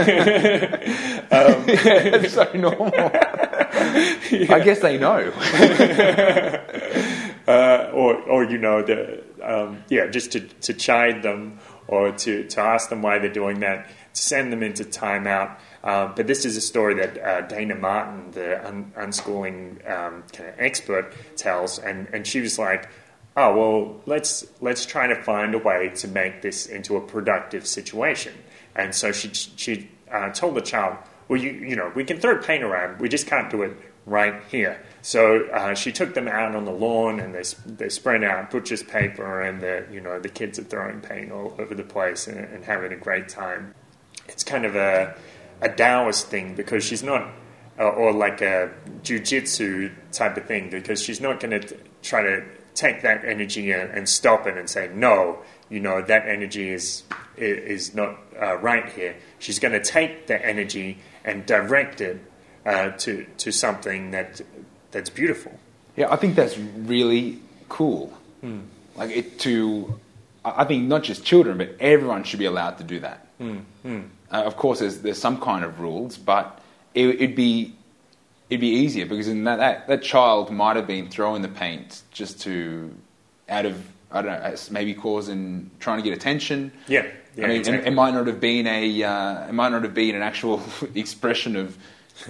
it's so normal. I guess they know. uh, or or you know the um, yeah, just to to chide them or to to ask them why they're doing that, to send them into timeout. Um, but this is a story that uh, Dayna Martin, the un- unschooling um, kind of expert, tells, and, and she was like, "Oh well, let's let's try to find a way to make this into a productive situation." And so she she uh, told the child, "Well, you you know, we can throw paint around, we just can't do it right here." So uh, she took them out on the lawn, and they they spread out butcher's paper, and the you know the kids are throwing paint all over the place and, and having a great time it's kind of a a Taoist thing because she's not, uh, or like a jujitsu type of thing because she's not going to try to take that energy and, and stop it and say no, you know that energy is is not uh, right here. She's going to take the energy and direct it uh, to to something that that's beautiful. Yeah, I think that's really cool. Like it to, I I think not just children, but everyone should be allowed to do that. Uh, of course, there's there's some kind of rules, but it, it'd be it'd be easier because in that, that that child might have been throwing the paint just to out of I don't know maybe causing trying to get attention. Yeah, yeah, I mean, it, exactly. it might not have been a uh, it might not have been an actual expression of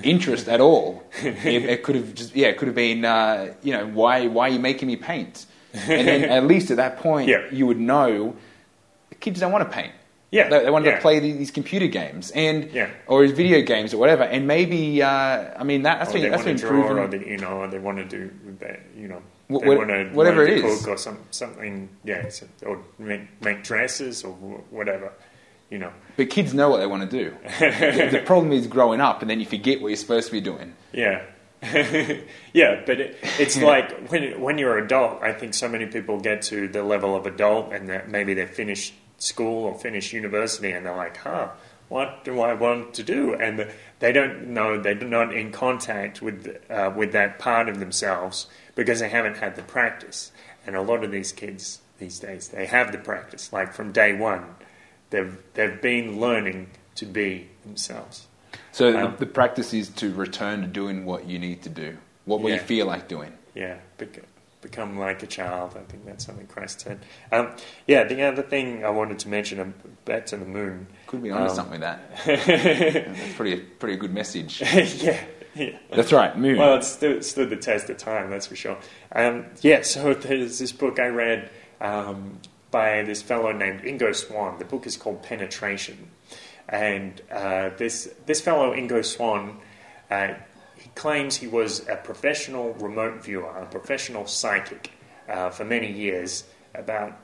interest at all. It, it could have just yeah, it could have been uh, you know why why are you making me paint? And then at least at that point, Yeah. you would know the kids don't want to paint. Yeah, they, they want yeah. to play these computer games and Yeah. or video games or whatever. And maybe uh, I mean that, that's or been they that's want been to draw, proven. or they, you know, they want to do, that, you know, Wh- they what- want to whatever it to is. or some, something, yeah, so- or make, make dresses or whatever, you know. But kids know what they want to do. the, the problem is growing up and then you forget what you're supposed to be doing. Yeah, yeah, but it, it's like when when you're an adult. I think so many people get to the level of adult, and that maybe they finish school or finish university, and they're like, "Huh, what do I want to do?" And they don't know. They're not in contact with uh, with that part of themselves because they haven't had the practice. And a lot of these kids these days, they have the practice. Like from day one, they've they've been learning to be themselves. So Um, the, the practice is to return to doing what you need to do, what, what you feel like doing. Yeah, become like a child. I think that's something Christ said. Um, yeah, the other thing I wanted to mention, um, back to the moon. Could be onto Um, something with that. That's pretty pretty good message. yeah, yeah. That's right, moon. Well, it stood, stood the test of time, that's for sure. Um, yeah, so there's this book I read um, by this fellow named Ingo Swann. The book is called Penetration. And uh, this, this fellow, Ingo Swann, uh, he claims he was a professional remote viewer, a professional psychic uh, for many years, about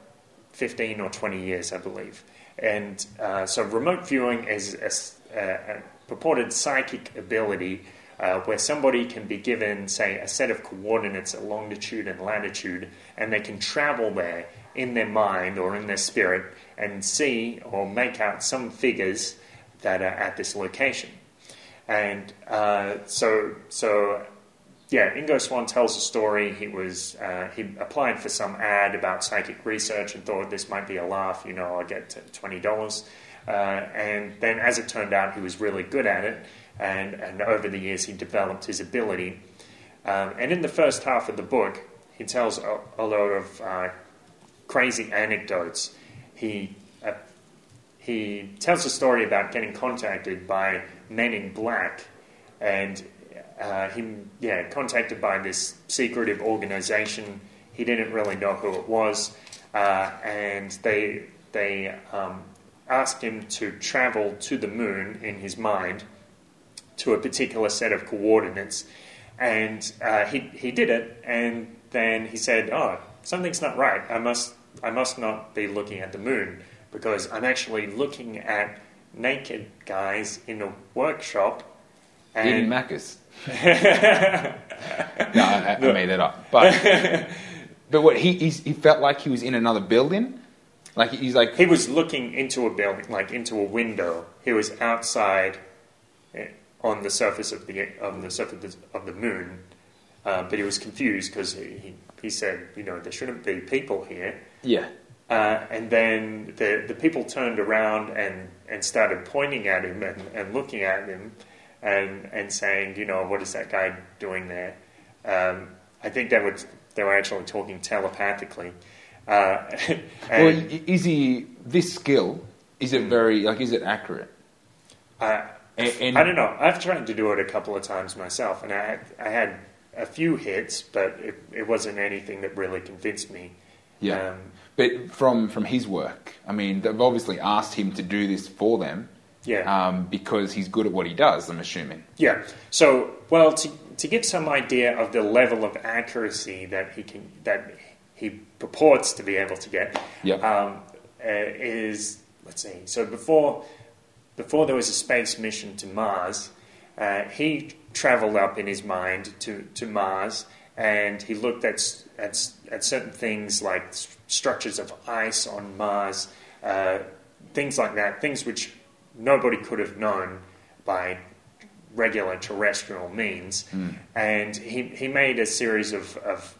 15 or 20 years, I believe. And uh, so, remote viewing is a, a, purported psychic ability uh, where somebody can be given, say, a set of coordinates, a longitude and latitude, and they can travel there in their mind or in their spirit and see or make out some figures that are at this location. And uh, so, so yeah, Ingo Swann tells a story. He was uh, he applied for some ad about psychic research and thought this might be a laugh. You know, I'll get twenty dollars. Uh, and then, as it turned out, he was really good at it, and, and over the years, he developed his ability. Um, and in the first half of the book, he tells a, a lot of uh, crazy anecdotes. He uh, he tells a story about getting contacted by men in black, and uh, him yeah contacted by this secretive organization. He didn't really know who it was, uh, and they they um, asked him to travel to the moon in his mind to a particular set of coordinates, and uh, he he did it, and then he said, "Oh, something's not right. I must I must not be looking at the moon because I'm actually looking at naked guys in a workshop." And Eating Macca's. no, I, I, made that up. But but what he he felt like he was in another building. Like he's like he was looking into a building, like into a window. He was outside eh, on the surface of the on the surface of the moon, uh, but he was confused because he, he said, you know, there shouldn't be people here. Yeah. Uh, and then the the people turned around and, and started pointing at him and, and looking at him and and saying, you know, what is that guy doing there? Um, I think they were they were actually talking telepathically. Uh, well, is he this skill? Is it very like? Is it accurate? Uh, and, and I don't know. I've tried to do it a couple of times myself, and I I had a few hits, but it, it wasn't anything that really convinced me. Yeah. Um, but from from his work, I mean, they've obviously asked him to do this for them. Yeah. Um, because he's good at what he does, I'm assuming. Yeah. So, well, to to get some idea of the level of accuracy that he can that he purports to be able to get, yep. um, uh, is let's see. So before before there was a space mission to Mars, uh, he traveled up in his mind to, to Mars and he looked at, at, at certain things like structures of ice on Mars, uh, things like that, things which nobody could have known by regular terrestrial means. Mm. And he, he made a series of, of,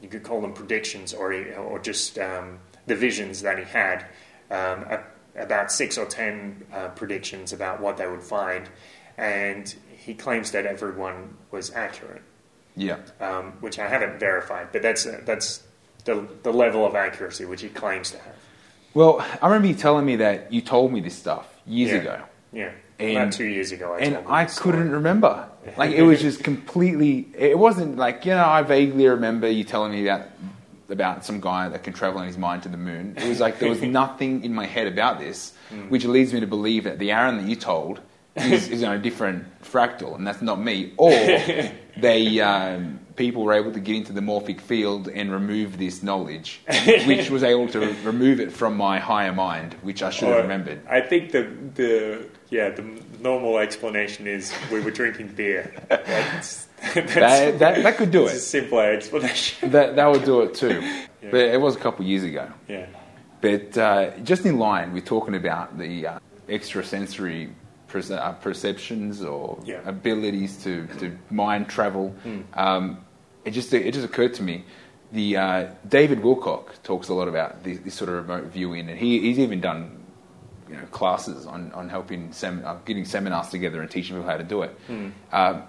you could call them predictions or, or just um, the visions that he had. Um, about six or ten uh, predictions about what they would find, and he claims that everyone was accurate. Yeah, um, which I haven't verified, but that's uh, that's the the level of accuracy which he claims to have. Well, I remember you telling me that you told me this stuff years yeah. ago. Yeah, and, about two years ago. I and I couldn't remember. Like it was just completely. It wasn't like you know. I vaguely remember you telling me about about some guy that can travel in his mind to the moon. It was like there was nothing in my head about this, mm. which leads me to believe that the Aaron that you told is, is on a different fractal, and that's not me. Or they um, people were able to get into the morphic field and remove this knowledge, which was able to remove it from my higher mind, which I should have remembered. I think the the yeah the normal explanation is we were drinking beer. That, that, that, could do it. a simpler explanation. that that would do it too. Yeah. But it was a couple of years ago. Yeah. But uh, just in line we're talking about the uh, extrasensory perceptions or yeah. abilities to, to mind travel, mm. um, it just it just occurred to me. The uh, David Wilcock talks a lot about this, this, sort of remote viewing, and he, he's even done you know classes on on helping sem- uh, getting seminars together and teaching people how to do it. Mm. Uh,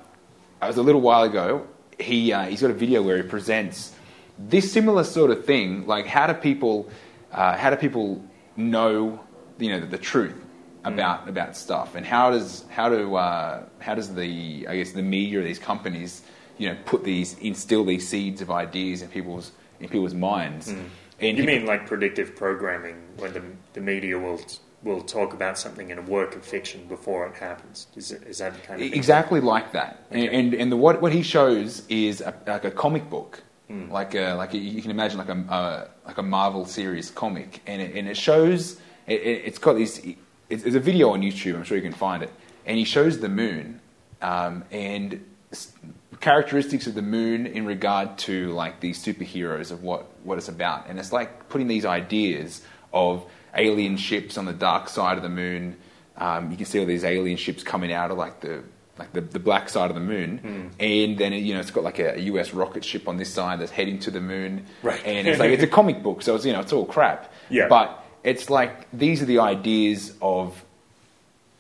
it was a little while ago. He uh, he's got a video where he presents this similar sort of thing. Like how do people uh, how do people know you know the, the truth. About mm. about stuff, and how does how do uh, how does the I guess the media or these companies you know put these instill these seeds of ideas in people's in people's minds. Mm. And you mean like predictive programming, when the the media will will talk about something in a work of fiction before it happens. Is, it, is that the kind of thing? Exactly like that. Okay. And, and, and the, what, what he shows is a, like a comic book. Like a, like a, you can imagine like a, uh, like a Marvel series comic. And it, and it shows, it, it, it's got these, it's, there's a video on YouTube, I'm sure you can find it. And he shows the moon um, and characteristics of the moon in regard to like these superheroes of what, what it's about. And it's like putting these ideas of alien ships on the dark side of the moon. Um, you can see all these alien ships coming out of like the like the, the black side of the moon, and then you know it's got like a, US rocket ship on this side that's heading to the moon, Right. And it's like it's a comic book, so it's you know it's all crap, Yeah. But it's like these are the ideas of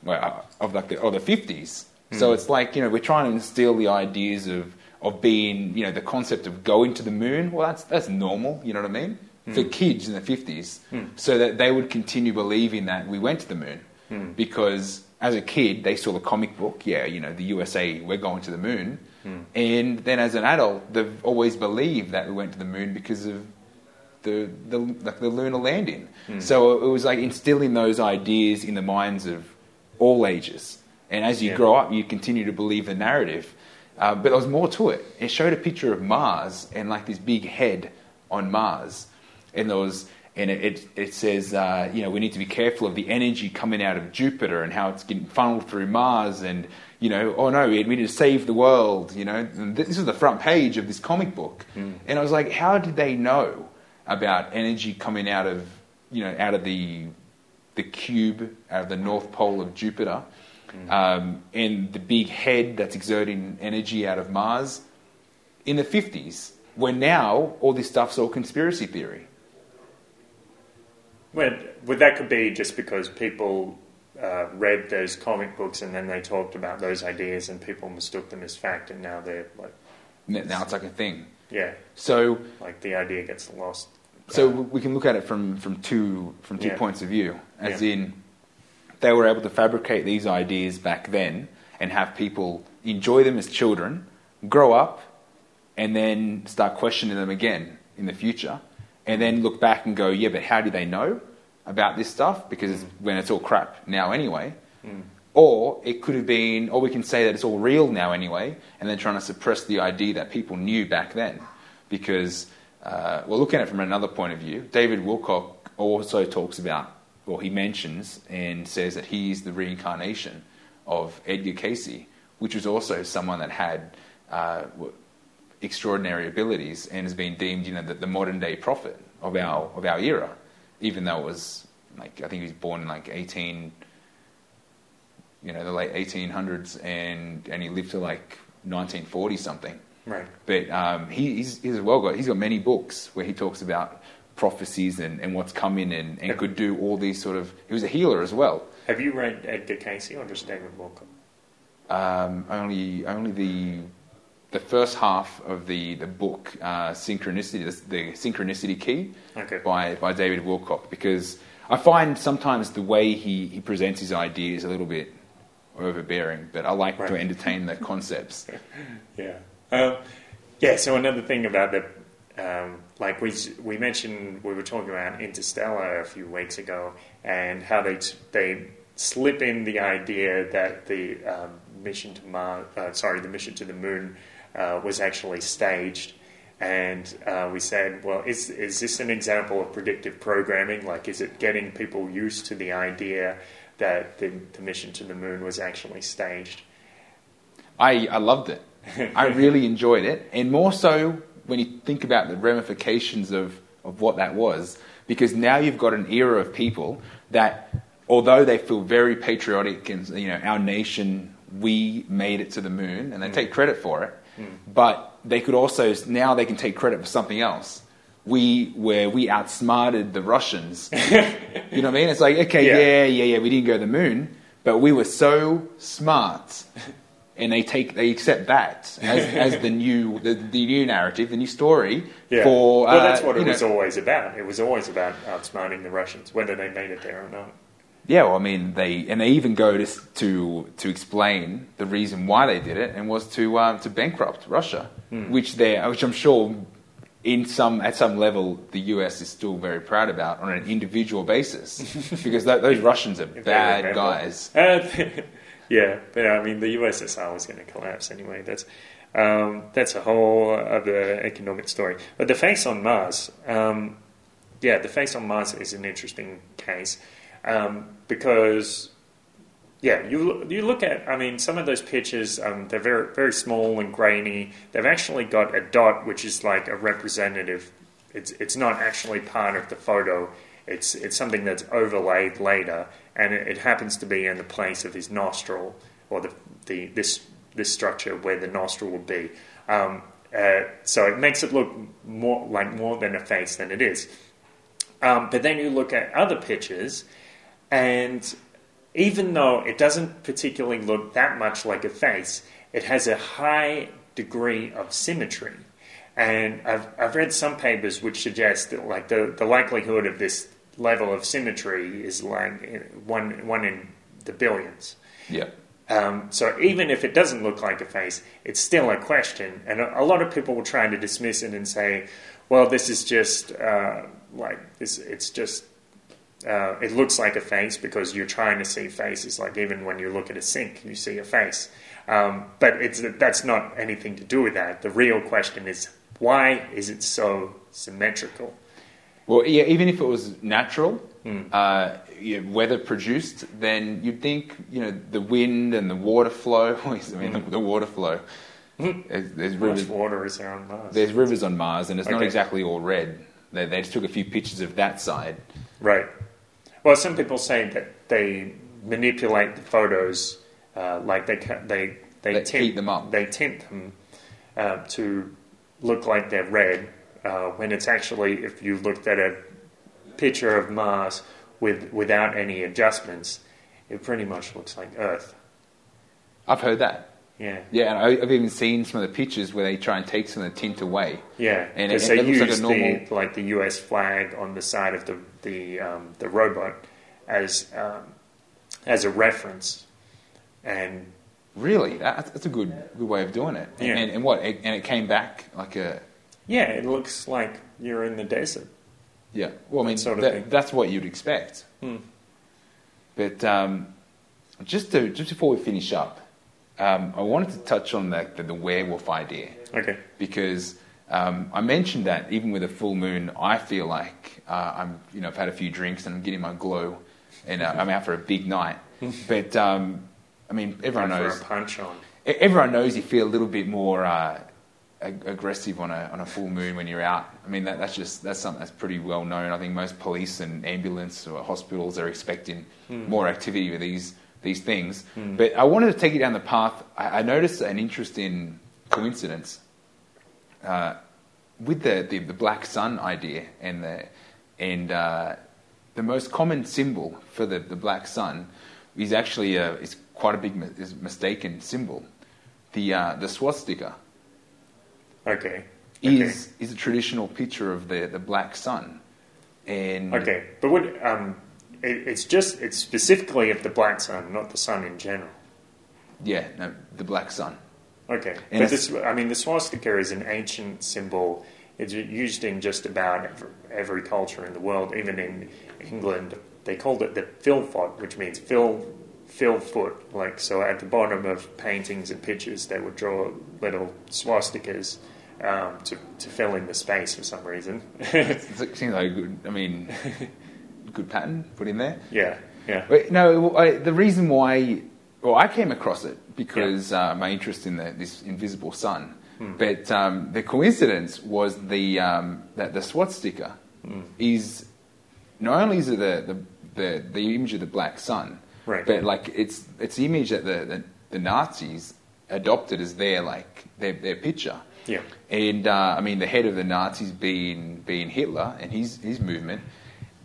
well, of like the, of the 50s. So hmm. it's like, you know, we're trying to instill the ideas of, of being, you know, the concept of going to the moon. Well, that's, that's normal, you know what I mean? Hmm. For kids in the 50s. Hmm. So that they would continue believing that we went to the moon. Because as a kid, they saw the comic book, yeah, you know, the USA, we're going to the moon. And then as an adult, they've always believed that we went to the moon because of the the, like the lunar landing. So it was like instilling those ideas in the minds of all ages. And as you Yeah. grow up, you continue to believe the narrative. Uh, but there was more to it. It showed a picture of Mars and like this big head on Mars, and there was. And it, it, it says, uh, you know, we need to be careful of the energy coming out of Jupiter and how it's getting funneled through Mars. And, you know, oh no, we need to save the world, you know. And this is the front page of this comic book. And I was like, how did they know about energy coming out of, you know, out of the, the cube, out of the north pole of Jupiter, um, and the big head that's exerting energy out of Mars in the 50s, when now all this stuff's all conspiracy theory. Well, well, that could be just because people uh, read those comic books and then they talked about those ideas and people mistook them as fact, and now they're like, Now it's like a thing. yeah, So, like the idea gets lost. So we can look at it from, from two from two Yeah. points of view, as Yeah. in they were able to fabricate these ideas back then and have people enjoy them as children, grow up, and then start questioning them again in the future, and then look back and go, yeah, but how do they know about this stuff? Because it's, mm. when it's all crap now anyway. Mm. Or it could have been, or we can say that it's all real now anyway, and they're trying to suppress the idea that people knew back then. Because, uh, well, looking at it from another point of view, David Wilcock also talks about, or he mentions and says that he is the reincarnation of Edgar Cayce, which was also someone that had uh, extraordinary abilities and has been deemed, you know, the, the modern day prophet of our of our era, even though it was like I think he was born in like eighteen, you know, the late eighteen hundreds, and and he lived to like nineteen forty something. Right. But um, he, he's, he's well got he's got many books where he talks about prophecies and, and what's coming and, and could do all these sort of. He was a healer as well. Have you read Edgar Cayce or just David Wilcock? Um, only only the the first half of the the book uh, synchronicity the, the synchronicity key Okay. by by David Wilcock because I find sometimes the way he, he presents his ideas a little bit overbearing, but I like to entertain the concepts. Yeah. Um, yeah. So another thing about the, um, like we we mentioned, we were talking about Interstellar a few weeks ago, and how they they slip in the idea that the um, mission to Mars, uh, sorry, the mission to the moon, uh, was actually staged. And uh, we said, well, is is this an example of predictive programming? Like, is it getting people used to the idea that the, the mission to the moon was actually staged? I, I loved it. I really enjoyed it, and more so when you think about the ramifications of, of what that was, because now you've got an era of people that, although they feel very patriotic and you know our nation, we made it to the moon, and they mm. take credit for it, mm. but they could also now they can take credit for something else. We where we outsmarted the Russians. you know what I mean? It's like okay, Yeah. yeah, yeah, yeah, we didn't go to the moon, but we were so smart and they take they accept that as, as the new the, the new narrative, the new story Yeah. for. well, uh, that's what it you know- was always about. It was always about outsmarting the Russians, whether they made it there or not. Yeah, well, I mean, they and they even go to to to explain the reason why they did it, and was to um, to bankrupt Russia, Hmm. which they which I'm sure in some at some level the US is still very proud about on an individual basis because that, those Russians are If bad guys. Uh, yeah, but I mean, the USSR was going to collapse anyway. That's um, that's a whole other economic story. But the face on Mars, um, yeah, the face on Mars is an interesting case um, because. Yeah, you you look at. I mean, some of those pictures, um, they're very very small and grainy. They've actually got a dot, which is like a representative. It's it's not actually part of the photo. It's it's something that's overlaid later, and it, it happens to be in the place of his nostril or the the this this structure where the nostril would be. Um, uh, so it makes it look more like more than a face than it is. Um, but then you look at other pictures, and even though it doesn't particularly look that much like a face, it has a high degree of symmetry. And I've, I've read some papers which suggest that like the, the likelihood of this level of symmetry is like one, one in the billions. Yeah. Um, so even if it doesn't look like a face, it's still a question, and a, a lot of people will try to dismiss it and say, "Well, this is just uh, like this. It's just uh, it looks like a face because you're trying to see faces. Like even when you look at a sink, you see a face. Um, but it's that's not anything to do with that. The real question is why is it so symmetrical? Well, yeah, even if it was natural, Hmm. uh, yeah, weather produced, then you'd think you know the wind and the water flow. I mean, the, the water flow. There's, there's How much rivers. water is there on Mars? There's rivers on Mars, and it's not exactly all red. They, they just took a few pictures of that side. Right. Well, some people say that they manipulate the photos, uh, like they they they, They tint heat them up. They tint them uh, to look like they're red, uh, when it's actually if you looked at a picture of Mars with without any adjustments, it pretty much looks like Earth. I've heard that. Yeah. Yeah, and I- I've even seen some of the pictures where they try and take some of the tint away. Yeah, And it- they it looks like a use normal- the like the U.S. flag on the side of the the um, the robot as um, as a reference, and Really, that, that's a good good way of doing it. Yeah. And, and what? It, and it came back like a yeah, it looks like you're in the desert. yeah. Well, I mean, That sort of that- thing. that's what you'd expect. Hmm. But um, just to just before we finish up, um, I wanted to touch on the, the, the werewolf idea. Okay. because um, I mentioned that even with a full moon, I feel like uh, I'm, you know, I've had a few drinks and I'm getting my glow, and uh, I'm out for a big night. but um, I mean, everyone knows. punch on. Everyone knows you feel a little bit more uh, ag- aggressive on a on a full moon when you're out. I mean, that, that's just that's something that's pretty well known. I think most police and ambulance or hospitals are expecting more activity with these these things. But I wanted to take it down the path. I, I noticed an interesting coincidence uh, with the, the the black sun idea and the and uh, the most common symbol for the, the black sun is actually a, is quite a big is mistaken symbol. The uh, the swastika Okay. is is a traditional picture of the, the black sun, and Okay. okay. But what? Um, it, it's just it's specifically of the black sun, not the sun in general. yeah, no, the black sun. Okay. And but this, I mean, the swastika is an ancient symbol. It's used in just about every, every culture in the world, even in England. They called it the fylfot, which means fill, fill foot. Like so, at the bottom of paintings and pictures, they would draw little swastikas um, to to fill in the space for some reason. It seems like a good. I mean, good pattern put in there. yeah, yeah, Wait, no, I, the reason why, well, I came across it because uh, my interest in the, this invisible sun. But um, the coincidence was the um, that the swat swastika is not only is it the, the, the, the image of the black sun, Right. but like it's it's the image that the, the, the Nazis adopted as their like their, their picture. Yeah. And uh, I mean, the head of the Nazis being being Hitler and his his movement.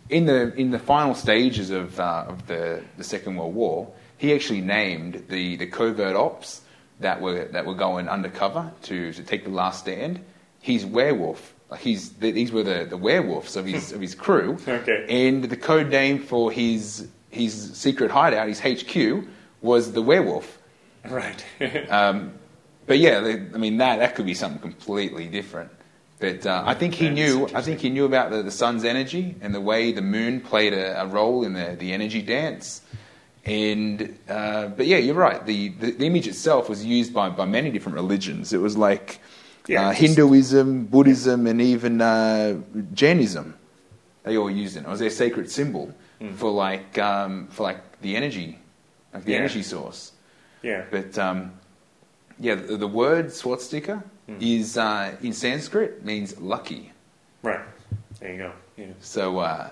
In the in the final stages of uh, of the, the Second World War, he actually named the, the covert ops that were that were going undercover to, to take the last stand. He's werewolf. Like he's these were the, the werewolves of his of his crew. Okay. And the code name for his his secret hideout, his HQ, was the werewolf. Right. Um, but yeah, the, I mean that that could be something completely different. But uh, I think he That knew. I think he knew about the, the sun's energy and the way the moon played a, a role in the, the energy dance. And uh, but yeah, you're right. The, the the image itself was used by, by many different religions. It was like Yeah, uh, Hinduism, Buddhism, and even uh, Jainism. They all used it. It was their sacred symbol for like um, for like the energy, like the Yeah. energy source. Yeah. But um, yeah, the, the word swastika is uh, in Sanskrit means lucky. Right. There you go. Yeah. So uh,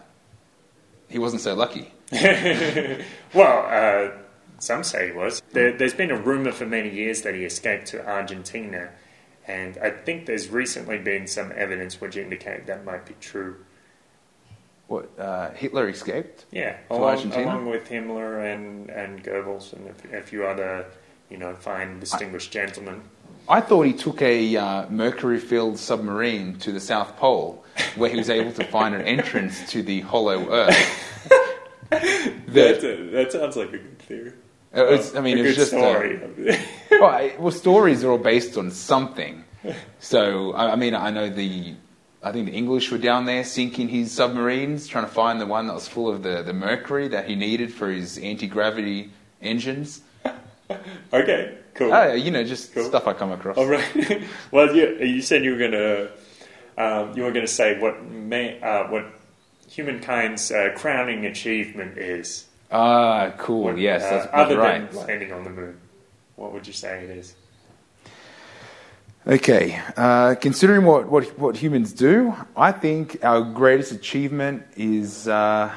he wasn't so lucky. Well, uh, some say he was. There, there's been a rumor for many years that he escaped to Argentina, and I think there's recently been some evidence which indicate that might be true. What uh, Hitler escaped? Yeah, To along, Argentina? along with Himmler and, and Goebbels and a, a few other, you know, fine, distinguished gentlemen. I thought he took a uh, mercury-filled submarine to the South Pole, where he was able to find an entrance to the hollow Earth. That, that, that sounds like a good theory. was, I mean, a it was just a- story. well, well, stories are all based on something. So, I, I mean, I know the, I think the English were down there sinking his submarines, trying to find the one that was full of the, the mercury that he needed for his anti gravity engines. okay, cool. Oh, you know, just Cool. stuff I come across. All right. well, you, you said you were gonna um, you were gonna say what may, uh, what humankind's uh, crowning achievement is. Ah, cool. What, yes, uh, that's, that's other right. than landing on the moon. What would you say it is? Okay, uh, considering what, what, what humans do, I think our greatest achievement is uh,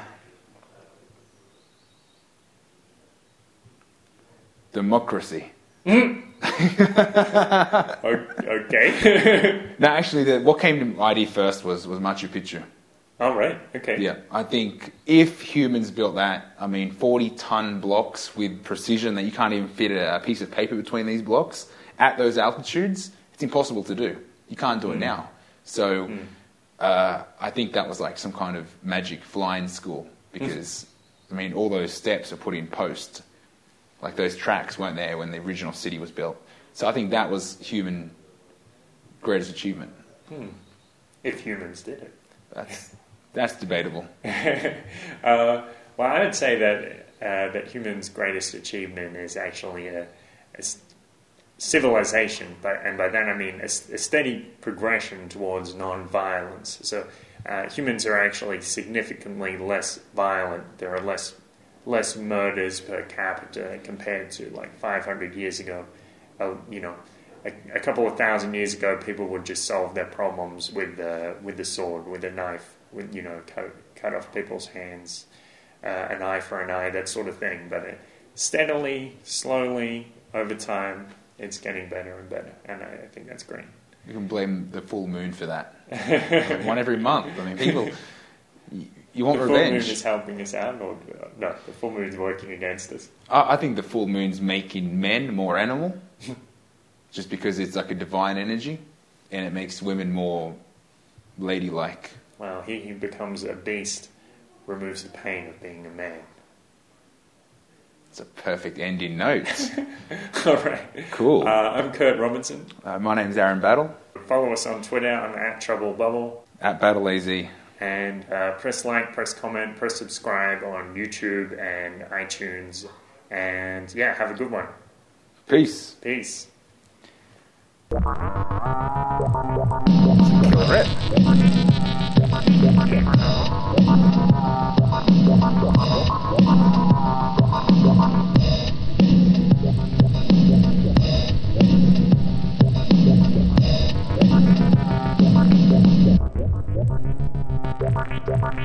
democracy. Hmm? O- okay. No, actually, the, what came to my ID first was, was Machu Picchu. All right. Okay. Yeah, I think if humans built that, I mean, 40 ton blocks with precision that you can't even fit a, a piece of paper between these blocks at those altitudes, it's impossible to do. You can't do it hmm. now. So hmm. uh, I think that was like some kind of magic flying school because, I mean, all those steps are put in post. Like those tracks weren't there when the original city was built. So I think that was human greatest achievement. If humans did it. That's, that's debatable. Uh, well, I would say that uh, that humans' greatest achievement is actually a civilization, but and by that I mean a steady progression towards non-violence. So uh, humans are actually significantly less violent. There are less less murders per capita compared to like 500 years ago. Uh, you know, a, a couple of thousand years ago, people would just solve their problems with the with the sword, with a knife, with you know, cut, cut off people's hands, uh, an eye for an eye, that sort of thing. But it, steadily, slowly, over time, it's getting better and better, and I, I think that's great. You can blame the full moon for that. One every month. I mean, people, you, want the full moon is helping us out, or uh, no? The full moon's working against us. I, I think the full moon's making men more animal, just because it's like a divine energy, and it makes women more ladylike. Well, he, he becomes a beast, removes the pain of being a man. It's a perfect ending note. All right. Cool. Uh, I'm Kurt Robinson. Uh, my name's Aaron Battle Follow us on Twitter. I'm at Trouble Bubble. at Battle AZ and uh, press like, press comment, press subscribe on YouTube and iTunes. And yeah, have a good one. Peace. Peace.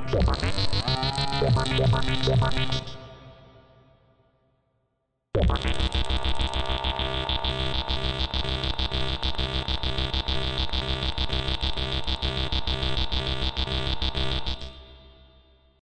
Thank you.